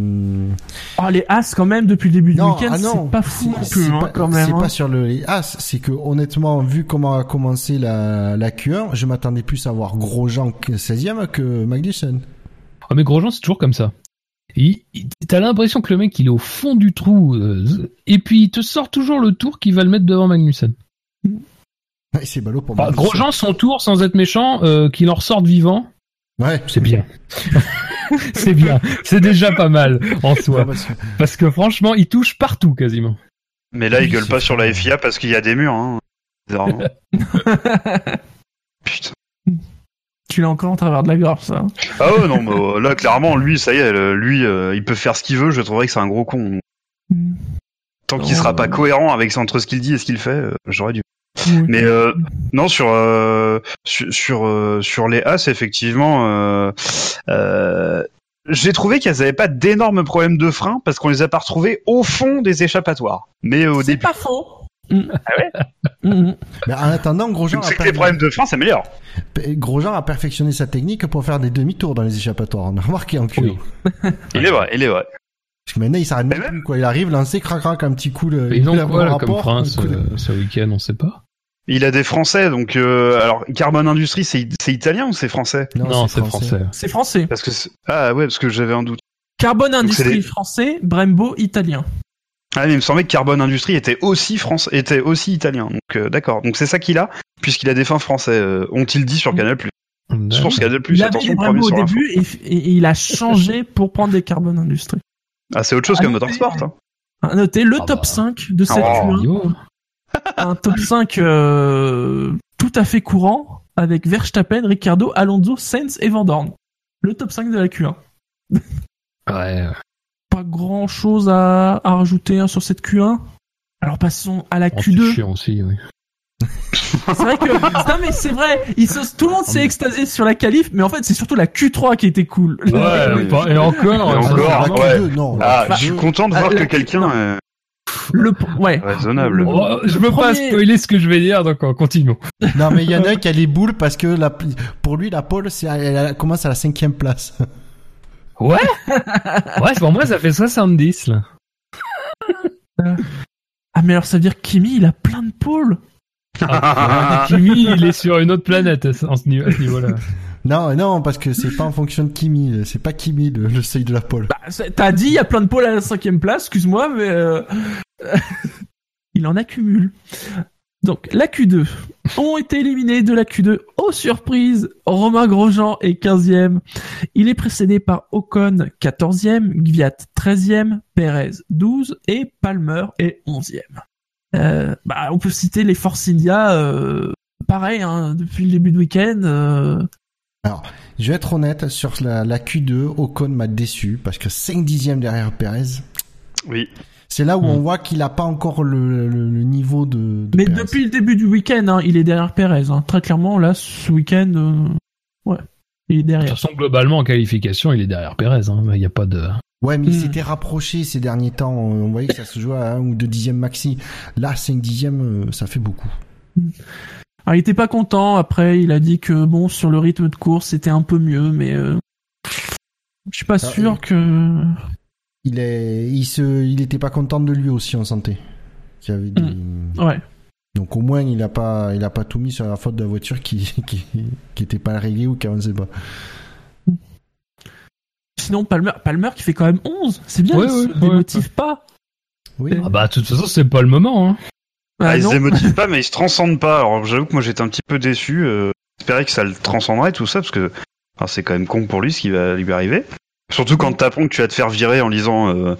Oh, les As, quand même, depuis le début du week-end, ah non c'est pas fou non c'est- hein, pas, quand même. c'est hein. pas sur le les As, c'est que honnêtement vu comment a commencé la la Q1, je m'attendais plus à voir Grosjean 16e que Magnussen. Ah mais Grosjean, c'est toujours comme ça. Il- il- T'as l'impression que le mec il est au fond du trou euh, et puis il te sort toujours le tour qui va le mettre devant Magnussen. Ouais, c'est ballot pour Bah, Magnussen. Grosjean son tour sans être méchant, euh, qu'il en ressorte vivant, Ouais. c'est bien. c'est bien, c'est déjà pas mal en soi. parce que- franchement, il touche partout quasiment. Mais là, Oui, il gueule pas sur la. FIA parce qu'il y a des murs. Hein. Bizarrement. Putain. Tu l'as encore en travers de la gorge, ça. Ah ouais, non, mais euh, là, clairement, lui, ça y est, le- lui, euh, il peut faire ce qu'il veut. Je trouverais que c'est un gros con. Tant qu'il Oh. sera pas cohérent avec entre ce qu'il dit et ce qu'il fait, euh, j'aurais dû. Oui. Mais euh, non, sur euh, sur sur, euh, sur les As, effectivement, euh, euh, j'ai trouvé qu'elles avaient pas d'énormes problèmes de frein parce qu'on les a pas retrouvés au fond des échappatoires. Mais au C'est début, pas faux. Mm. Mm. Mais en attendant, Grosjean c'est a, que les problèmes de frein s'améliorent. Grosjean a perfectionné sa technique pour faire des demi-tours dans les échappatoires. On a remarqué en Q1. Oui. Il est vrai, il est vrai. Parce que maintenant il s'arrête même Mais plus quoi. Il arrive, lancer, crac crac un petit coup. Le, Et ils ont quoi là, comme rapport, frein un ce, de- week-end, on sait pas? Il a des Français, donc euh, alors Carbon Industries, c'est c'est italien ou c'est français? Non, c'est français. C'est français. Parce que c'est- ah ouais, parce que j'avais un doute. Carbone c'est Industrie les- français, Brembo italien. Ah, mais il me semblait que Carbone Industrie était aussi France, était aussi italien. Donc euh, d'accord. Donc c'est ça qu'il a, puisqu'il a des fins français. euh, Ont-ils dit sur Canal Plus? Sur Canal Plus. il avait Attention, des Brembo au début et, et- et il a changé pour prendre des Carbon Industries. Ah, c'est autre chose que Motorsport. Hein. À noter le Ah top bah. 5 de cette Oh. Q1. Yo. un top 5 euh, tout à fait courant avec Verstappen, Ricardo, Alonso, Sainz et Van Dorn. Le top 5 de la Q1. Ouais. Pas grand chose à, à rajouter hein, sur cette Q1. Alors passons à la Oh, c'est Q2. chiant aussi, oui. C'est vrai que non mais c'est vrai, ils tout le monde s'est extasié sur la qualif, mais en fait c'est surtout la Q3 qui était cool. Ouais, pas- et encore. Et encore, ouais. Non. Ah, je suis content de Ah, voir la- que quelqu'un est Le ouais. raisonnable. Le- Oh, je veux pas Premier- spoiler ce que je vais dire, donc euh, continuons. Non, mais il y en a un qui a les boules parce que la, pour lui, la pole, c'est, elle, elle commence à la cinquième place. Ouais? Ouais, pour moi, ça fait 70, là. Ah mais alors ça veut dire que Kimi il a plein de pôles. Ah, Kimi, il est sur une autre planète à ce niveau-là. Non, non, parce que c'est pas en fonction de Kimi. C'est pas Kimi le, le seuil de la pole. Bah, c'est- T'as dit il y a plein de pôles à la cinquième place, excuse-moi, mais euh, il en accumule. Donc la Q2 ont été éliminés de la Q2 aux surprises. Romain Grosjean est 15e. Il est précédé par Ocon 14e, Gviat 13e, Perez 12 et Palmer est 11e. Euh, bah, on peut citer les Force India, euh, pareil, hein, depuis le début de week-end. euh, Je vais être honnête, sur la, la Q2, Ocon m'a déçu parce que 5 dixièmes derrière Perez. Oui. C'est là où Hmm. on voit qu'il a pas encore le, le- le niveau de, de Mais Perez. depuis le début du week-end, hein, il est derrière Perez. hein. Très clairement, là, ce week-end, euh, ouais, il est De derrière. toute façon, globalement, en qualification, il est derrière Perez. hein. Il n'y a pas de... Ouais, mais il Hmm. s'était rapproché ces derniers temps. On voyait que ça se jouait à un ou deux dixièmes maxi. Là, 5 dixièmes, euh, ça fait beaucoup. Alors, il était pas content. Après, il a dit que bon, sur le rythme de course, c'était un peu mieux, mais euh, je suis pas Ah, sûr oui. que. Il est, il se, il était pas content de lui aussi en santé. Qui avait des- Ouais. Donc au moins il a pas, il a pas tout mis sur la faute de la voiture qui, qui, qui était pas réglée ou qui avançait pas. Sinon, Palmer, Palmer qui fait quand même 11. C'est bien. Ouais, il se ouais, ouais. démotive pas. Oui. Ah bah, de toute façon, c'est pas le moment. Hein. Ah, Ah, il non. se démotive pas, mais il se transcende pas. Alors j'avoue que moi j'étais un petit peu déçu. Euh, J'espérais que ça le transcenderait tout ça, parce que enfin, c'est quand même con pour lui ce qui va lui arriver. Surtout quand t'apprends que tu vas te faire virer en lisant euh,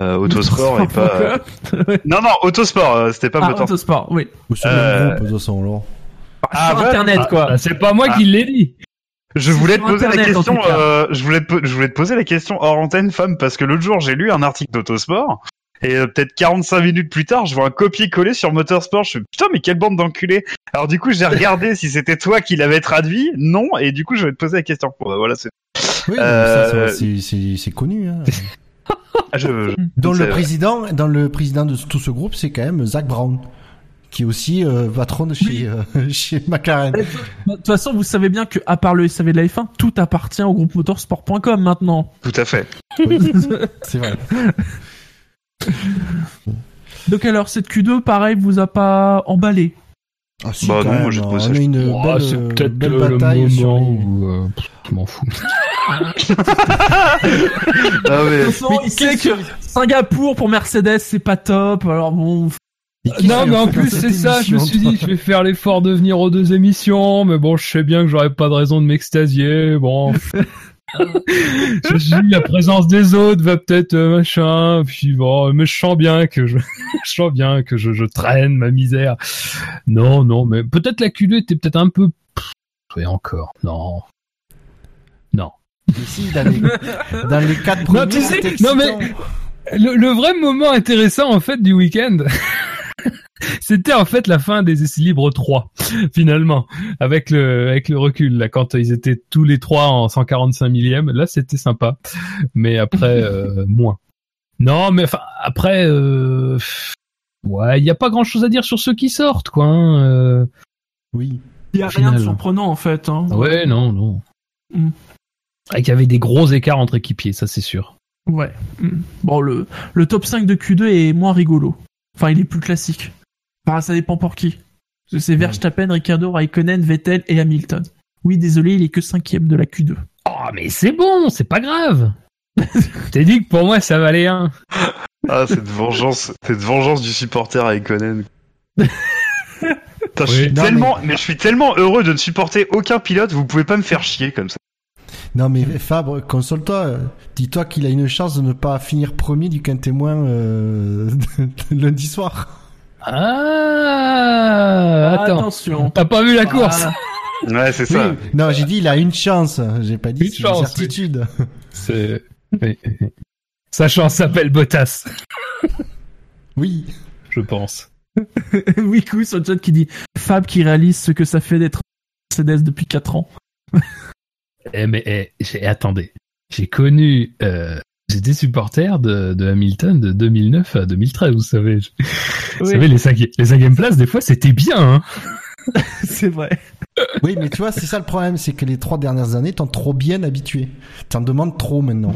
euh, Autosport et pas. euh. Non non, Autosport, euh, c'était pas Ah. Autosport, oui. Ou sur Euh, le groupe de toute façon alors. Ah, sur bah, Internet, Ah, quoi. bah, c'est pas moi Ah. qui l'ai dit. Je voulais te poser la Internet, question. euh, je voulais te, je voulais te poser la question hors antenne, femme, parce que l'autre jour j'ai lu un article d'Autosport. Et euh, peut-être 45 minutes plus tard, je vois un copier-coller sur Motorsport. Je me suis putain, mais quelle bande d'enculés. Alors du coup, j'ai regardé si c'était toi qui l'avais traduit. Non, et du coup, je vais te poser la question. Bon, bah, voilà, c'est. Oui, Euh, c'est, connu. Hein. Ah, je- je- Dans le président, dans le président de tout ce groupe, c'est quand même Zach Brown, qui est aussi euh, patron de chez, euh, chez McLaren. De toute façon, vous savez bien que, à part le SAV de la F1, tout appartient au groupe motorsport.com maintenant. Tout à fait. Oui, c'est vrai. Donc alors, cette Q2, pareil, vous a pas emballé. Ah, si, Bah non, moi, j'ai trouvé on ça une Oh, belle, c'est euh, peut-être belle le, le bataille sur moment les- où... euh, pff, je m'en fous. Ah, De mais- toute façon, Mais il sait qu'est-ce que Singapour pour Mercedes, c'est pas top. Alors bon, Non, mais en plus, c'est ça, je me suis dit, je vais faire l'effort de venir aux deux émissions, mais bon, je sais bien que j'aurais pas de raison de m'extasier, bon. je suis la présence des autres va peut-être euh, machin, puis bon, mais je sens bien que je, je sens bien que je, je traîne ma misère. Non, non, mais peut-être la Q2 était peut-être un peu, oui, encore, non. Non. Mais si, dans les, dans les quatre Non, premiers, tu sais, c'était non, mais- le vrai moment intéressant en fait du week-end, c'était en fait la fin des essais libres 3 finalement avec le avec le recul là quand ils étaient tous les trois en 145 millième là c'était sympa mais après euh, moins. Non mais enfin après euh, ouais il y a pas grand chose à dire sur ceux qui sortent quoi. hein, euh. Oui. il y a rien de surprenant en fait. Hein. Ouais non non. Mm. Et qu'il y avait des gros écarts entre équipiers ça c'est sûr. Ouais. Mm. Bon, le, le top 5 de Q2 est moins rigolo. Enfin, il est plus classique. Enfin, ça dépend pour qui. C'est Verstappen, Ricardo, Raikkonen, Vettel et Hamilton. Oui, désolé, il est que cinquième de la Q2. Oh mais c'est bon c'est pas grave. T'es dit que pour moi ça valait un. Ah, cette vengeance, cette vengeance du supporter. Putain, je Oui. suis Non, tellement, mais... je suis tellement heureux de ne supporter aucun pilote. Vous pouvez pas me faire chier comme ça. Non mais Fabre, console-toi. Dis-toi qu'il a une chance de ne pas finir premier du quintémoin euh, lundi soir. Ah, attends. Attention. T'as pas vu la course Ah, Ouais, c'est ça. Oui. Non, j'ai dit il a une chance. J'ai pas dit Une chance, oui. certitude. C'est. oui. Sa chance s'appelle Bottas, Oui. je pense. Wiku sur le chat qui dit Fab qui réalise ce que ça fait d'être Mercedes depuis 4 ans. Eh, mais eh, j'ai- attendez, j'ai connu, euh, j'étais supporter de, de Hamilton de 2009 à 2013, vous savez. Vous Oui. savez, les, cinq, les cinquièmes places, des fois, c'était bien. Hein C'est vrai. Oui, mais tu vois, c'est ça le problème, c'est que les trois dernières années, t'en trop bien habitué. T'en demandes trop maintenant.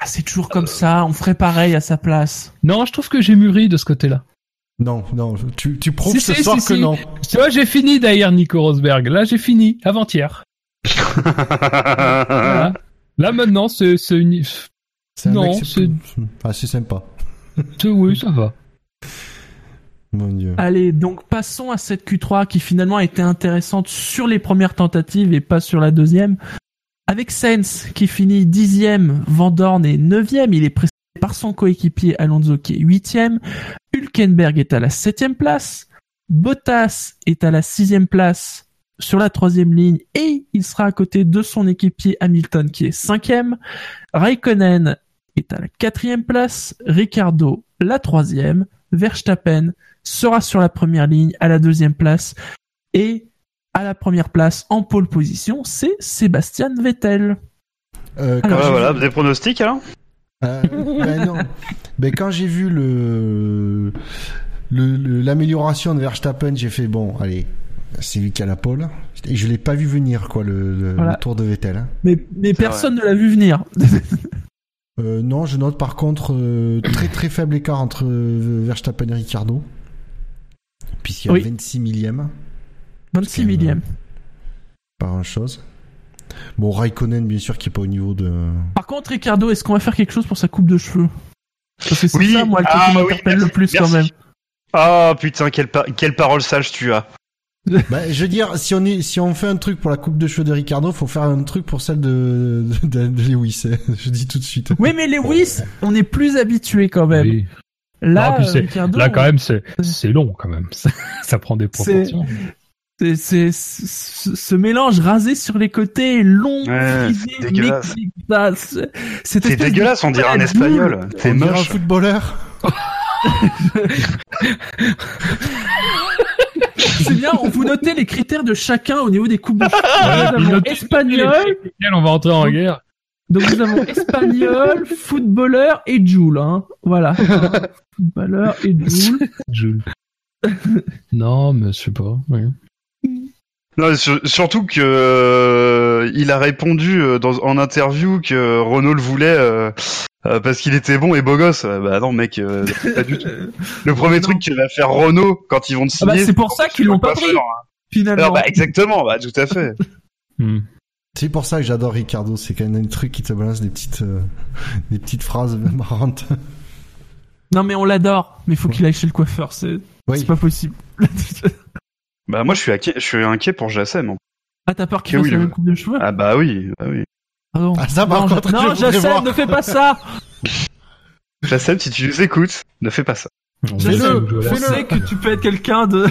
Ah, c'est toujours comme ça, on ferait pareil à sa place. non, je trouve que j'ai mûri de ce côté-là. Non, non, tu, tu prouves Si, ce si, soir si, que si. non. Tu vois, j'ai fini d'ailleurs Nico Rosberg. Là, j'ai fini, avant-hier. Voilà. Là, maintenant, c'est c'est une... Non, c'est- Ah, c'est sympa. Oui, ça va. Mon dieu. Allez, donc passons à cette Q3 qui finalement a été intéressante sur les premières tentatives et pas sur la deuxième. Avec Sainz qui finit dixième, Van Dorn est neuvième, il est précédé par son coéquipier Alonso qui est huitième, Hülkenberg est à la septième place, Bottas est à la sixième place sur la troisième ligne et il sera à côté de son équipier Hamilton qui est cinquième, Raikkonen est à la quatrième place, Ricardo la troisième, Verstappen sera sur la première ligne à la deuxième place et à la première place en pole position, c'est Sébastien Vettel. Euh, quand Alors, voilà, des pronostics alors Euh, ben non. Ben quand j'ai vu le- l'amélioration de Verstappen, j'ai fait bon, allez, c'est lui qui a la pole. Et je l'ai pas vu venir quoi le, le- Voilà. le tour de Vettel. hein. Mais, mais personne ne l'a vu venir. Euh, non, je note par contre euh, très très faible écart entre euh, Verstappen et Ricardo, puisqu'il y a Oui. 26 millièmes, 26 millième. pas grand chose. Bon, Raikkonen bien sûr qui est pas au niveau de. Par contre, Ricardo, est-ce qu'on va faire quelque chose pour sa coupe de cheveux? Parce que c'est Oui, ça, moi, le truc ah qui m'interpelle le plus merci. quand même. Ah putain, quelle, quelle parole sage tu as. Ben, je veux dire, si on est, si on fait un truc pour la coupe de cheveux de Ricardo, faut faire un truc pour celle de, de, de Lewis. je dis tout de suite. Oui, mais Lewis, on est plus habitué quand même. Oui. Là, Non, Ricardo, Là, quand même, c'est c'est long, quand même. Ça, ça prend des proportions. c'est, c'est, ce ce mélange rasé sur les côtés, long, Ouais, frisé, c'est dégueulasse. dégueulasse. On dirait un espagnol. C'est On dirait un moche. footballeur. C'est bien, on vous notez les critères de chacun au niveau des coupes. Voilà, Nous avons espagnol, on va entrer en guerre. donc nous avons espagnol, footballeur et Joule, hein. Voilà. footballeur et Joule. Je- non, mais je sais pas. oui. Non, sur- surtout que euh, il a répondu euh, dans, en interview que Renault le voulait euh, euh, parce qu'il était bon et beau gosse. Euh, Bah non, mec, euh, pas du tout. Le premier truc que va faire Renault quand ils vont te Ah bah, signer, c'est pour ça qu'ils l'ont pas pris, hein. finalement. Alors, bah, exactement, bah tout à fait. Hmm. C'est pour ça que j'adore Ricardo. C'est quand même un truc qui te balance des petites, euh, des petites phrases marrantes. Non, mais on l'adore, mais faut qu'il aille chez le coiffeur, c'est, Oui. pas possible. Bah moi je suis inquiet, je suis inquiet pour Jassem. Ah, t'as peur qu'il fasse oui, la même coupe de cheveux? Ah bah oui, bah oui. Pardon. Ah, ça, par non, contre, non, je Jacem, ne fais pas ça! Jassem, si tu nous écoutes, ne fais pas ça. On Je sais, que tu peux être quelqu'un de,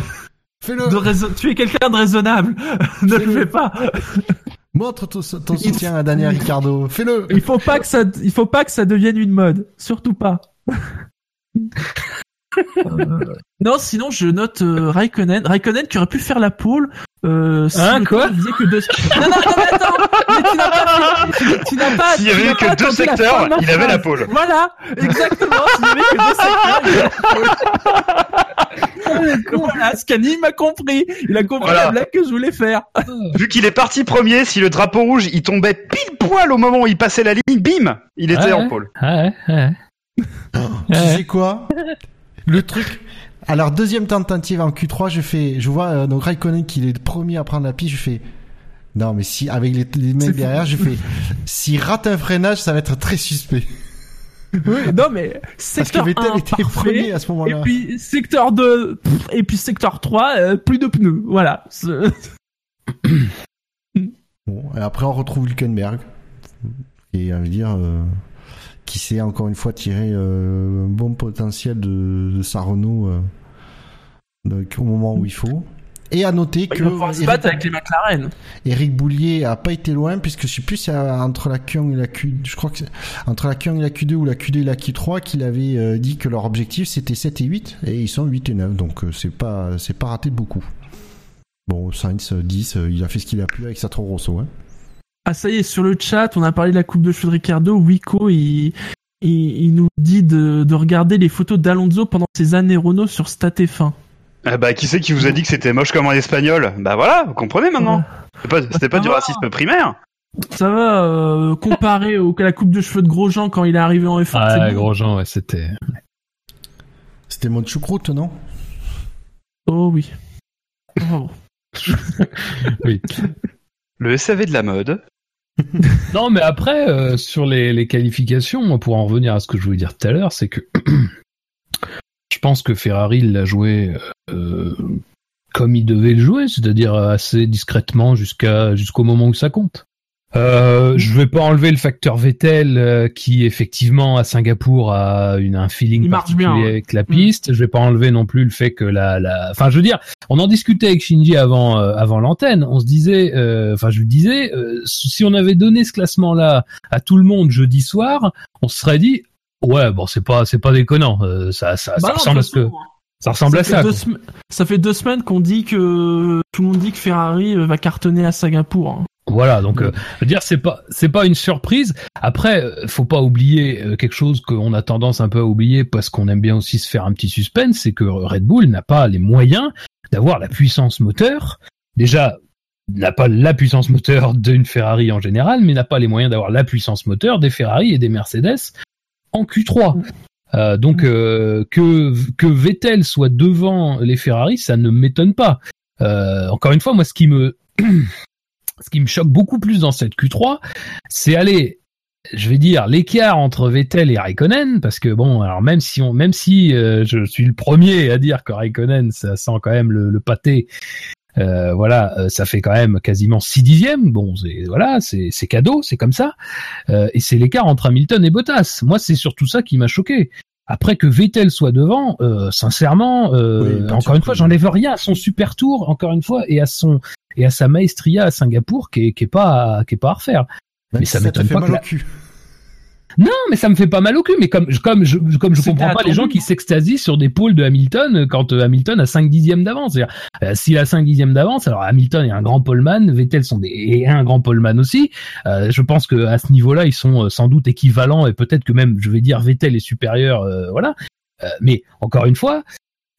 Fais-le. de raison- tu es quelqu'un de raisonnable. ne le fais pas. Montre ton, ton soutien à Daniel Ricardo. Fais-le. Il faut pas que ça, il faut pas que ça devienne une mode. Surtout pas. Euh, non, sinon je note euh, Raikkonen. Raikkonen qui aurait pu faire la pole. Euh, si Hein, quoi que deux... Non, non, non, mais attends Mais tu n'as pas... Tu, tu n'as pas... S'il y tu avait que deux secteurs, il avait phrase. la pole. Voilà Exactement S'il y avait que deux secteurs, il avait la pole. Voilà, Scani m'a compris Il a compris Voilà. la blague que je voulais faire. Vu qu'il est parti premier, si le drapeau rouge il tombait pile poil au moment où il passait la ligne, bim, il était Ouais, en ouais. pôle. Ah ouais, ouais. Tu Ouais. sais quoi? Le truc. Alors deuxième tentative en Q3, je fais, je vois euh, donc Raikkonen qui est le premier à prendre la piste, je fais. Non mais si avec les, les mecs derrière, je fais. S'il rate un freinage, ça va être très suspect. Oui, non mais Parce que secteur Vettel 1 était parfait, premier à ce et puis secteur 2 pff, et puis secteur 3 euh, plus de pneus. Voilà. Bon, et après on retrouve Hülkenberg et on veut dire euh, qui sait encore une fois euh, un bon potentiel de, de sa Renault euh, donc, au moment où il faut. Et à noter que Ils vont pouvoir se battre avec les McLaren. Eric Boulier a pas été loin puisque je sais plus si euh, entre la Q1 et la Q je crois que c'est entre la Q1 et la Q2 ou la Q2 et la Q3 qu'il avait euh, dit que leur objectif c'était 7 et 8 et ils sont 8 et 9 donc euh, c'est pas c'est pas raté de beaucoup. Bon, Sainz euh, 10, euh, il a fait ce qu'il a pu avec sa Toro Rosso hein. Ah ça y est, sur le chat, on a parlé de la coupe de cheveux de Ricardo. Wico, il, il, il nous dit de, de regarder les photos d'Alonso pendant ses années Renault sur StatF1. Ah bah, qui c'est qui vous a dit que c'était moche comme un espagnol? Bah voilà, vous comprenez maintenant. C'était pas, c'était pas du racisme primaire. Ça va, euh, comparé au, à la coupe de cheveux de Grosjean quand il est arrivé en F1. Ah. Grosjean, ouais, c'était. C'était mode choucroute, non? Oh oui. Oh. Oui. Le SAV de la mode. Non, mais après, euh, sur les, les qualifications, pour en revenir à ce que je voulais dire tout à l'heure, c'est que je pense que Ferrari l'a joué euh, comme il devait le jouer, c'est-à-dire assez discrètement jusqu'à jusqu'au moment où ça compte. Euh, je vais pas enlever le facteur Vettel euh, qui effectivement à Singapour a une, un feeling Il marche particulier bien, ouais. avec la piste. Je vais pas enlever non plus le fait que la, la... enfin je veux dire, on en discutait avec Shinji avant euh, avant l'antenne. On se disait, euh, enfin je lui disais, euh, si on avait donné ce classement-là à tout le monde jeudi soir, on se serait dit, ouais bon c'est pas c'est pas déconnant, euh, ça ça, ça non, de ressemble à ce que ça ressemble à fait ça. deux quoi. sem- ça fait deux semaines qu'on dit que tout le monde dit que Ferrari euh, va cartonner à Singapour. hein. Voilà, donc euh, je veux dire c'est pas c'est pas une surprise. Après, euh, faut pas oublier euh, quelque chose qu'on a tendance un peu à oublier parce qu'on aime bien aussi se faire un petit suspense, c'est que Red Bull n'a pas les moyens d'avoir la puissance moteur. Déjà, n'a pas la puissance moteur d'une Ferrari en général, mais n'a pas les moyens d'avoir la puissance moteur des Ferrari et des Mercedes en Q3. Euh, donc euh, que que Vettel soit devant les Ferrari, ça ne m'étonne pas. Euh, encore une fois, moi, ce qui me ce qui me choque beaucoup plus dans cette Q3, c'est aller, je vais dire, l'écart entre Vettel et Raikkonen, parce que bon, alors même si on, même si euh, je suis le premier à dire que Raikkonen, ça sent quand même le, le pâté. Euh, voilà, euh, ça fait quand même quasiment 6 dixièmes. Bon, c'est voilà, c'est c'est cadeau, c'est comme ça. Euh, et c'est l'écart entre Hamilton et Bottas. Moi, c'est surtout ça qui m'a choqué. Après que Vettel soit devant, euh, sincèrement, euh, Oui, encore une fois, j'enlève rien à son super tour, encore une fois, et à son et à sa maestria à Singapour, qui est, qui est pas qui est pas à refaire. Même Mais si ça m'étonne pas mal que au la- cul. Non, mais ça me fait pas mal au cul. Mais comme comme je comme je comprends pas les gens qui s'extasient sur des pôles de Hamilton quand euh, Hamilton a 5 dixièmes d'avance. Euh, S'il a 5 dixièmes d'avance, alors Hamilton est un grand poleman, Vettel sont des et un grand poleman aussi. Euh, je pense que à ce niveau-là, ils sont euh, sans doute équivalents et peut-être que même, je vais dire, Vettel est supérieur. euh, voilà. Euh, mais encore une fois,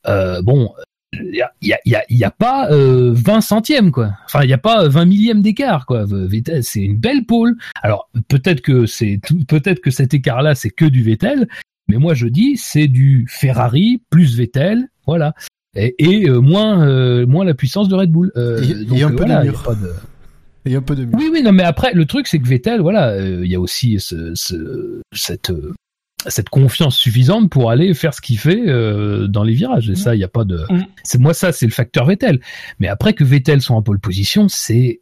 euh, bon, il y a, il y, a, il y, a, il y a pas euh, 20 centièmes quoi. Enfin, il y a pas 20 millièmes d'écart quoi. Vettel, c'est une belle pole. Alors peut-être que c'est peut-être que cet écart-là c'est que du Vettel, mais moi je dis c'est du Ferrari plus Vettel, voilà. Et, et euh, moins euh, moins la puissance de Red Bull. Euh, Et- donc, et un euh, peu de voilà, il y a mur. pas de- Et un peu de mieux. oui, oui, non, mais après, le truc, c'est que Vettel, voilà, euh, il y a aussi ce, ce- cette, euh, cette confiance suffisante pour aller faire ce qu'il fait euh, dans les virages. Et ça, il n'y a pas de. C'est moi, ça, c'est le facteur Vettel. Mais après que Vettel soit en pole position, c'est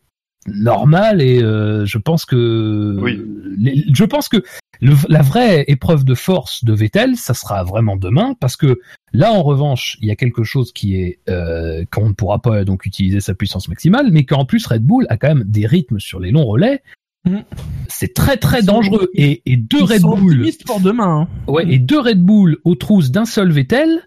normal et euh, je pense que Oui. les- je pense que le- la vraie épreuve de force de Vettel ça sera vraiment demain parce que là en revanche il y a quelque chose qui est euh, qu'on ne pourra pas donc utiliser sa puissance maximale mais qu'en plus Red Bull a quand même des rythmes sur les longs relais Mm. c'est très très dangereux et, et deux Ils Red sont Bull pour demain. hein. ouais et deux Red Bull aux trousses d'un seul Vettel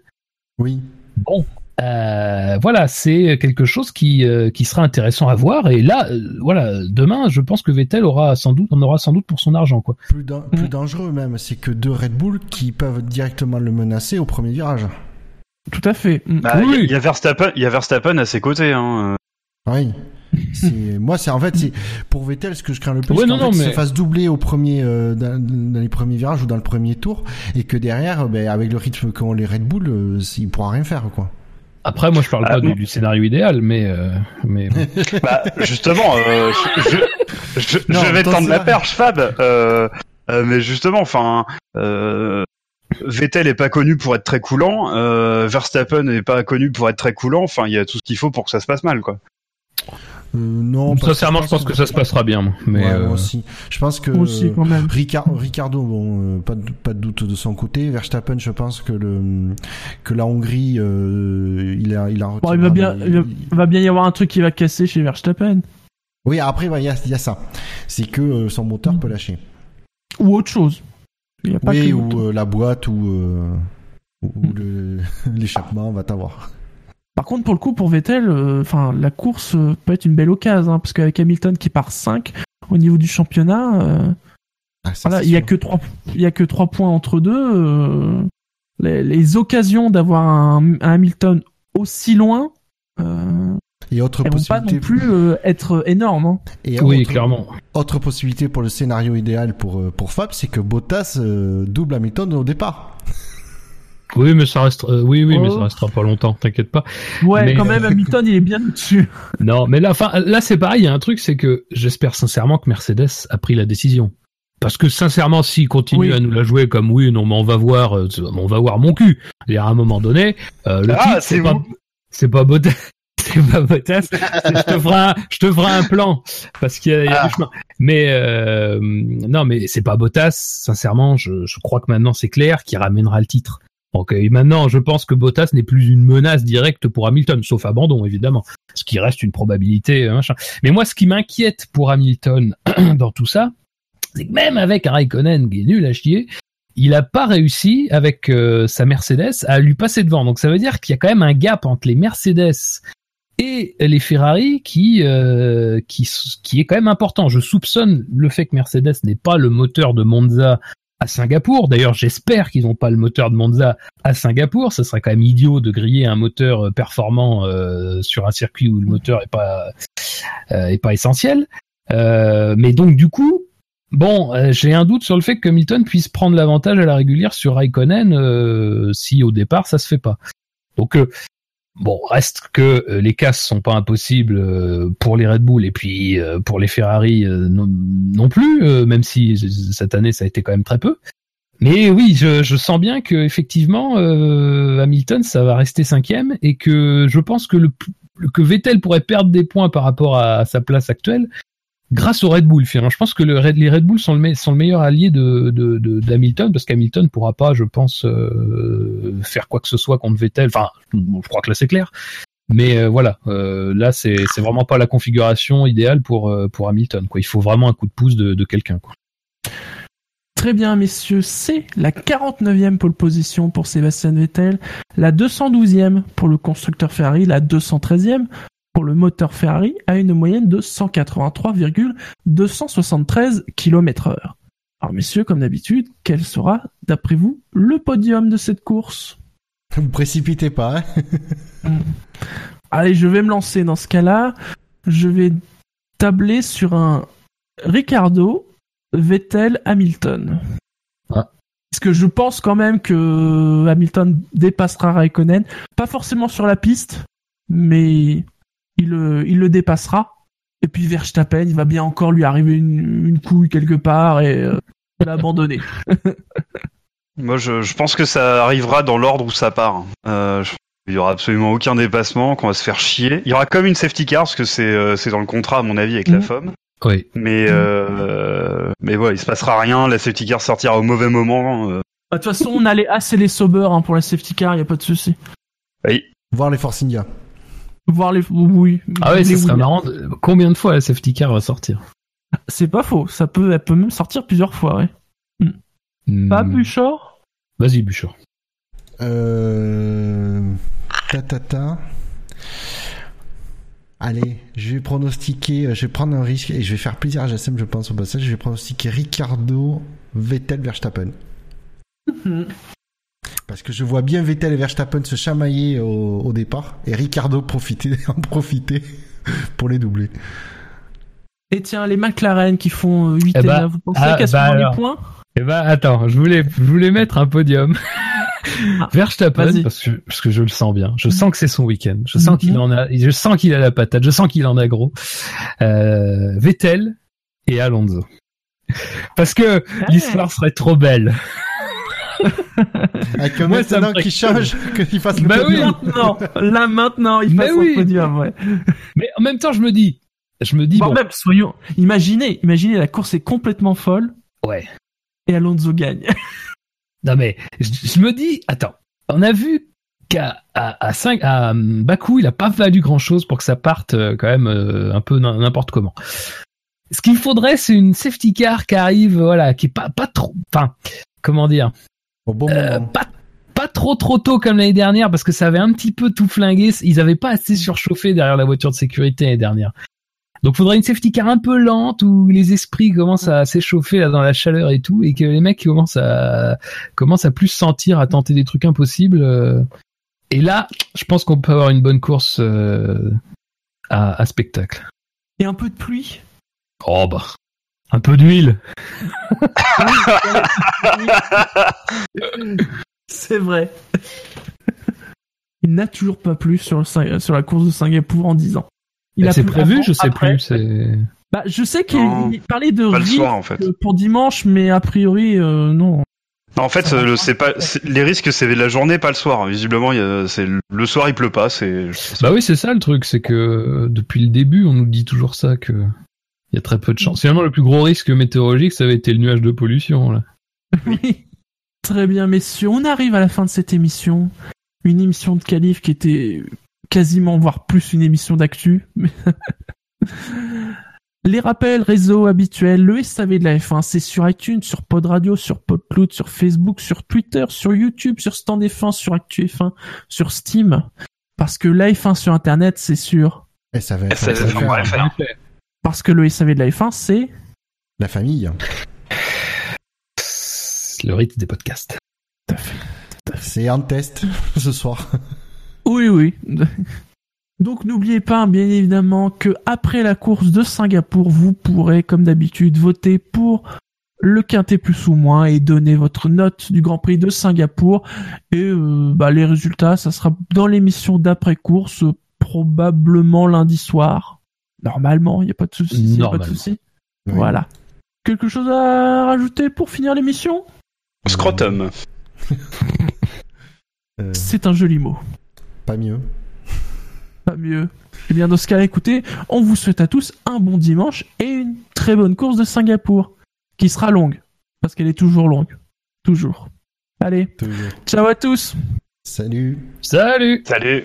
Oui. Bon, euh, voilà, c'est quelque chose qui euh, qui sera intéressant à voir. Et là, euh, voilà, demain, je pense que Vettel aura sans doute, on aura sans doute pour son argent, quoi. Plus, Mm. dangereux même, c'est que deux Red Bull qui peuvent directement le menacer au premier virage. Tout à fait. Bah, il Oui. y, a Verstappen, il y a Verstappen à ses côtés. Hein. Oui. Moi, c'est en fait, c'est pour Vettel ce que je crains le plus, Ouais, c'est non, qu'en non, fait, il mais- se fasse doubler au premier, euh, dans, dans les premiers virages ou dans le premier tour, et que derrière, euh, ben, avec le rythme qu'ont les Red Bull, euh, il pourra rien faire, quoi. Après, moi, je parle Ah, pas du, scénario idéal, mais euh, mais bon. Bah, justement, euh, je, je, je- Non, je vais tendre la perche, Fab. Euh, Euh, mais justement, enfin, euh, Vettel est pas connu pour être très coulant, euh, Verstappen n'est pas connu pour être très coulant. Enfin, il y a tout ce qu'il faut pour que ça se passe mal, quoi. Euh, non, parce Sincèrement, je pense que ça se passera bien. moi. Mais Ouais, euh, moi aussi. Je pense que Moi aussi, quand même. Ricard- Ricardo, bon, euh, pas, de, pas de doute de son côté. Verstappen, je pense que le que la Hongrie, euh, il a, il a. Bon, il va bien, il va, il va bien y avoir un truc qui va casser chez Verstappen. Oui, après, ouais, il y, a, il y a ça. C'est que euh, son moteur peut lâcher. Ou autre chose. Il y a pas Oui, ou euh, la boîte ou euh, ou le l'échappement, va t'avoir. Par contre, pour le coup, pour Vettel, euh, enfin, la course euh, peut être une belle occasion, hein, parce qu'avec Hamilton qui part 5 au niveau du championnat, euh, Ah, ça, voilà, c'est il y a que trois, il y a que trois points entre deux. euh, les, les occasions d'avoir un, un Hamilton aussi loin, euh, Et autre elles vont pas non plus euh, être énormes. hein. Et oui, autre, clairement. Autre possibilité pour le scénario idéal pour pour Fab, c'est que Bottas euh, double Hamilton au départ. Oui, mais ça restera. euh, oui, oui, mais Oh. ça restera pas longtemps. T'inquiète pas. Ouais, Mais- quand même, Hamilton, il est bien au-dessus. Non, mais là, enfin, là, c'est pareil. Il y a un truc, c'est que j'espère sincèrement que Mercedes a pris la décision. Parce que sincèrement, s'il continue Oui. à nous la jouer comme oui, non, mais on va voir, euh, on va voir mon cul. Et à un moment donné, euh, le Ah, titre, c'est c'est pas, c'est pas Bottas, c'est pas Bottas. je te ferai, un, je te ferai un plan parce qu'il y a, il y a Ah. du chemin. Mais euh, non, mais c'est pas Bottas. Sincèrement, je, je crois que maintenant c'est clair qui ramènera le titre. Maintenant, je pense que Bottas n'est plus une menace directe pour Hamilton, sauf abandon évidemment, ce qui reste une probabilité. euh, Machin. Mais moi, ce qui m'inquiète pour Hamilton dans tout ça, c'est que même avec un Raikkonen qui est nul à chier, il a pas réussi avec euh, sa Mercedes à lui passer devant. Donc ça veut dire qu'il y a quand même un gap entre les Mercedes et les Ferrari qui euh, qui est quand même important. Je soupçonne le fait que Mercedes n'est pas le moteur de Monza à Singapour. D'ailleurs, j'espère qu'ils n'ont pas le moteur de Monza à Singapour. Ce serait quand même idiot de griller un moteur euh, performant euh, sur un circuit où le moteur euh, est pas essentiel. Euh, mais donc du coup, bon, j'ai un doute sur le fait que Hamilton puisse prendre l'avantage à la régulière sur Raikkonen si au départ ça se fait pas. Bon, reste que euh, les casses sont pas impossibles euh, pour les Red Bull et puis euh, pour les Ferrari non, plus, même si cette année ça a été quand même très peu. Mais oui, je, sens bien que effectivement Hamilton ça va rester cinquième et que je pense que le que Vettel pourrait perdre des points par rapport à sa place actuelle grâce au Red Bull. finalement. Je pense que les Red Bull sont le, meilleur allié de de- parce qu'Hamilton pourra pas, je pense, euh, faire quoi que ce soit contre Vettel. Enfin, je crois que là c'est clair. Mais euh, voilà, euh, là c'est vraiment pas la configuration idéale pour Hamilton. Il faut vraiment un coup de pouce de, quelqu'un. Très bien, messieurs, c'est la 49e pole position pour Sébastien Vettel, la 212e pour le constructeur Ferrari, la 213e pour le moteur Ferrari à une moyenne de 183,273 km heure. Alors messieurs, comme d'habitude, quel sera, d'après vous, le podium de cette course? Vous précipitez pas. Hein? Allez, je vais me lancer dans ce cas-là. Je vais tabler sur un Ricardo, Vettel, Hamilton. Ah. Parce que je pense quand même que Hamilton dépassera Raikkonen. Pas forcément sur la piste, mais il, le- il le dépassera. Et puis Verstappen, il va bien encore lui arriver une, une couille quelque part et euh, il va abandonner. Moi, je, je pense que ça arrivera dans l'ordre où ça part. Euh, je- il y aura absolument aucun dépassement, qu'on va se faire chier. Il y aura comme une safety car, parce que c'est euh, c'est dans le contrat, à mon avis, avec la Mhm. FOM. Oui. Mais euh, mais ouais, il se passera rien. La safety car sortira au mauvais moment. euh. Bah, De toute façon, on allait assez les sober hein, pour la safety car, il y a pas de souci. Oui. Voir les Force India. Voir les oui. Ah ouais, les ça serait marrant. de- Combien de fois la safety car va sortir C'est pas faux. Ça peut, elle peut même sortir plusieurs fois, ouais. Pas Hmm. Buchor Vas-y, Bouchard. Euh... Ta, ta, ta. Allez, je vais pronostiquer, euh, je vais prendre un risque et je vais faire plaisir à Jassem, je pense, au passage. Je vais pronostiquer Ricardo, Vettel, Verstappen. Parce que je vois bien Vettel et Verstappen se chamailler au, au départ et Ricardo profiter, en profiter pour les doubler. Et tiens, les McLaren qui font euh, 8 Eh et bah, 9, vous pensez ah, qu'elles sont bah les points Eh ben, attends, je voulais, je voulais mettre un podium. Verstappen, vas-y. parce que, parce que je le sens bien. Je sens que c'est son week-end. Je sens Mhm. qu'il en a, je sens qu'il a la patate. Je sens qu'il en a gros. Euh, Vettel et Alonso. Parce que l'histoire serait trop belle. Avec ça me maintenant qui change, qu'il fasse le Bah oui. podium. Maintenant, là maintenant, il Mais passe oui. podium, ouais. Mais en même temps, je me dis, je me dis, Bon, bon, même, soyons, imaginez, imaginez la course est complètement folle ouais. et Alonso gagne. Non mais je, je me dis, attends, on a vu qu'à à, à, cinq- à hum, Bakou, il a pas valu grand chose pour que ça parte euh, quand même euh, un peu n'im- n'importe comment. Ce qu'il faudrait, c'est une safety car qui arrive, voilà, qui est pas pas trop, enfin, comment dire, Au bon euh, moment. pas pas trop trop tôt comme l'année dernière parce que ça avait un petit peu tout flingué. Ils avaient pas assez surchauffé derrière la voiture de sécurité l'année dernière. Donc faudrait une safety car un peu lente où les esprits commencent à s'échauffer là dans la chaleur et tout et que les mecs commencent à commencent à plus se sentir à tenter des trucs impossibles. euh. Et là, je pense qu'on peut avoir une bonne course euh, à, à spectacle. Et un peu de pluie? Oh bah, un peu d'huile. C'est vrai. Il n'a toujours pas plu sur, le, Sing- sur la course de Singapour en 10 ans. Il a C'est prévu, avant, je sais après. plus. C'est Bah, je sais qu'il parlait de risque soir en fait. pour dimanche, mais a priori, euh, non. En fait, c'est pas c'est- les risques, c'est la journée, pas le soir. Visiblement, il y a- c'est le soir, il pleut pas. C'est Bah oui, c'est ça le truc, c'est que depuis le début, on nous dit toujours ça que il y a très peu de chance. Finalement, le plus gros risque météorologique, ça avait été le nuage de pollution. Là. Oui. Très bien, messieurs. On arrive à la fin de cette émission. Une émission de qualif qui était quasiment, voire plus une émission d'actu. Les rappels réseaux habituels, le SAV de la F1, c'est sur iTunes, sur Pod Radio, sur Podcloud, sur Facebook, sur Twitter, sur YouTube, sur Stand F1, sur Actu F1, sur Steam. Parce que la F1 sur Internet, c'est sûr. Et Parce que le SAV de la F1, c'est... la famille. Le rythme des podcasts. C'est un test ce soir. Oui, oui. Donc n'oubliez pas, bien évidemment, que après la course de Singapour, vous pourrez, comme d'habitude, voter pour le quintet plus ou moins et donner votre note du Grand Prix de Singapour. Et euh, bah, les résultats, ça sera dans l'émission d'après-course, euh, probablement lundi soir. Normalement, il n'y a pas de souci. y a pas de Normalement. souci. Oui. Voilà. Quelque chose à rajouter pour finir l'émission? Scrotum. Euh, C'est un joli mot. pas mieux. Pas mieux. Eh bien, dans ce cas-là, écoutez, on vous souhaite à tous un bon dimanche et une très bonne course de Singapour, qui sera longue, parce qu'elle est toujours longue. Toujours. Allez, Toujours. ciao à tous Salut. Salut Salut.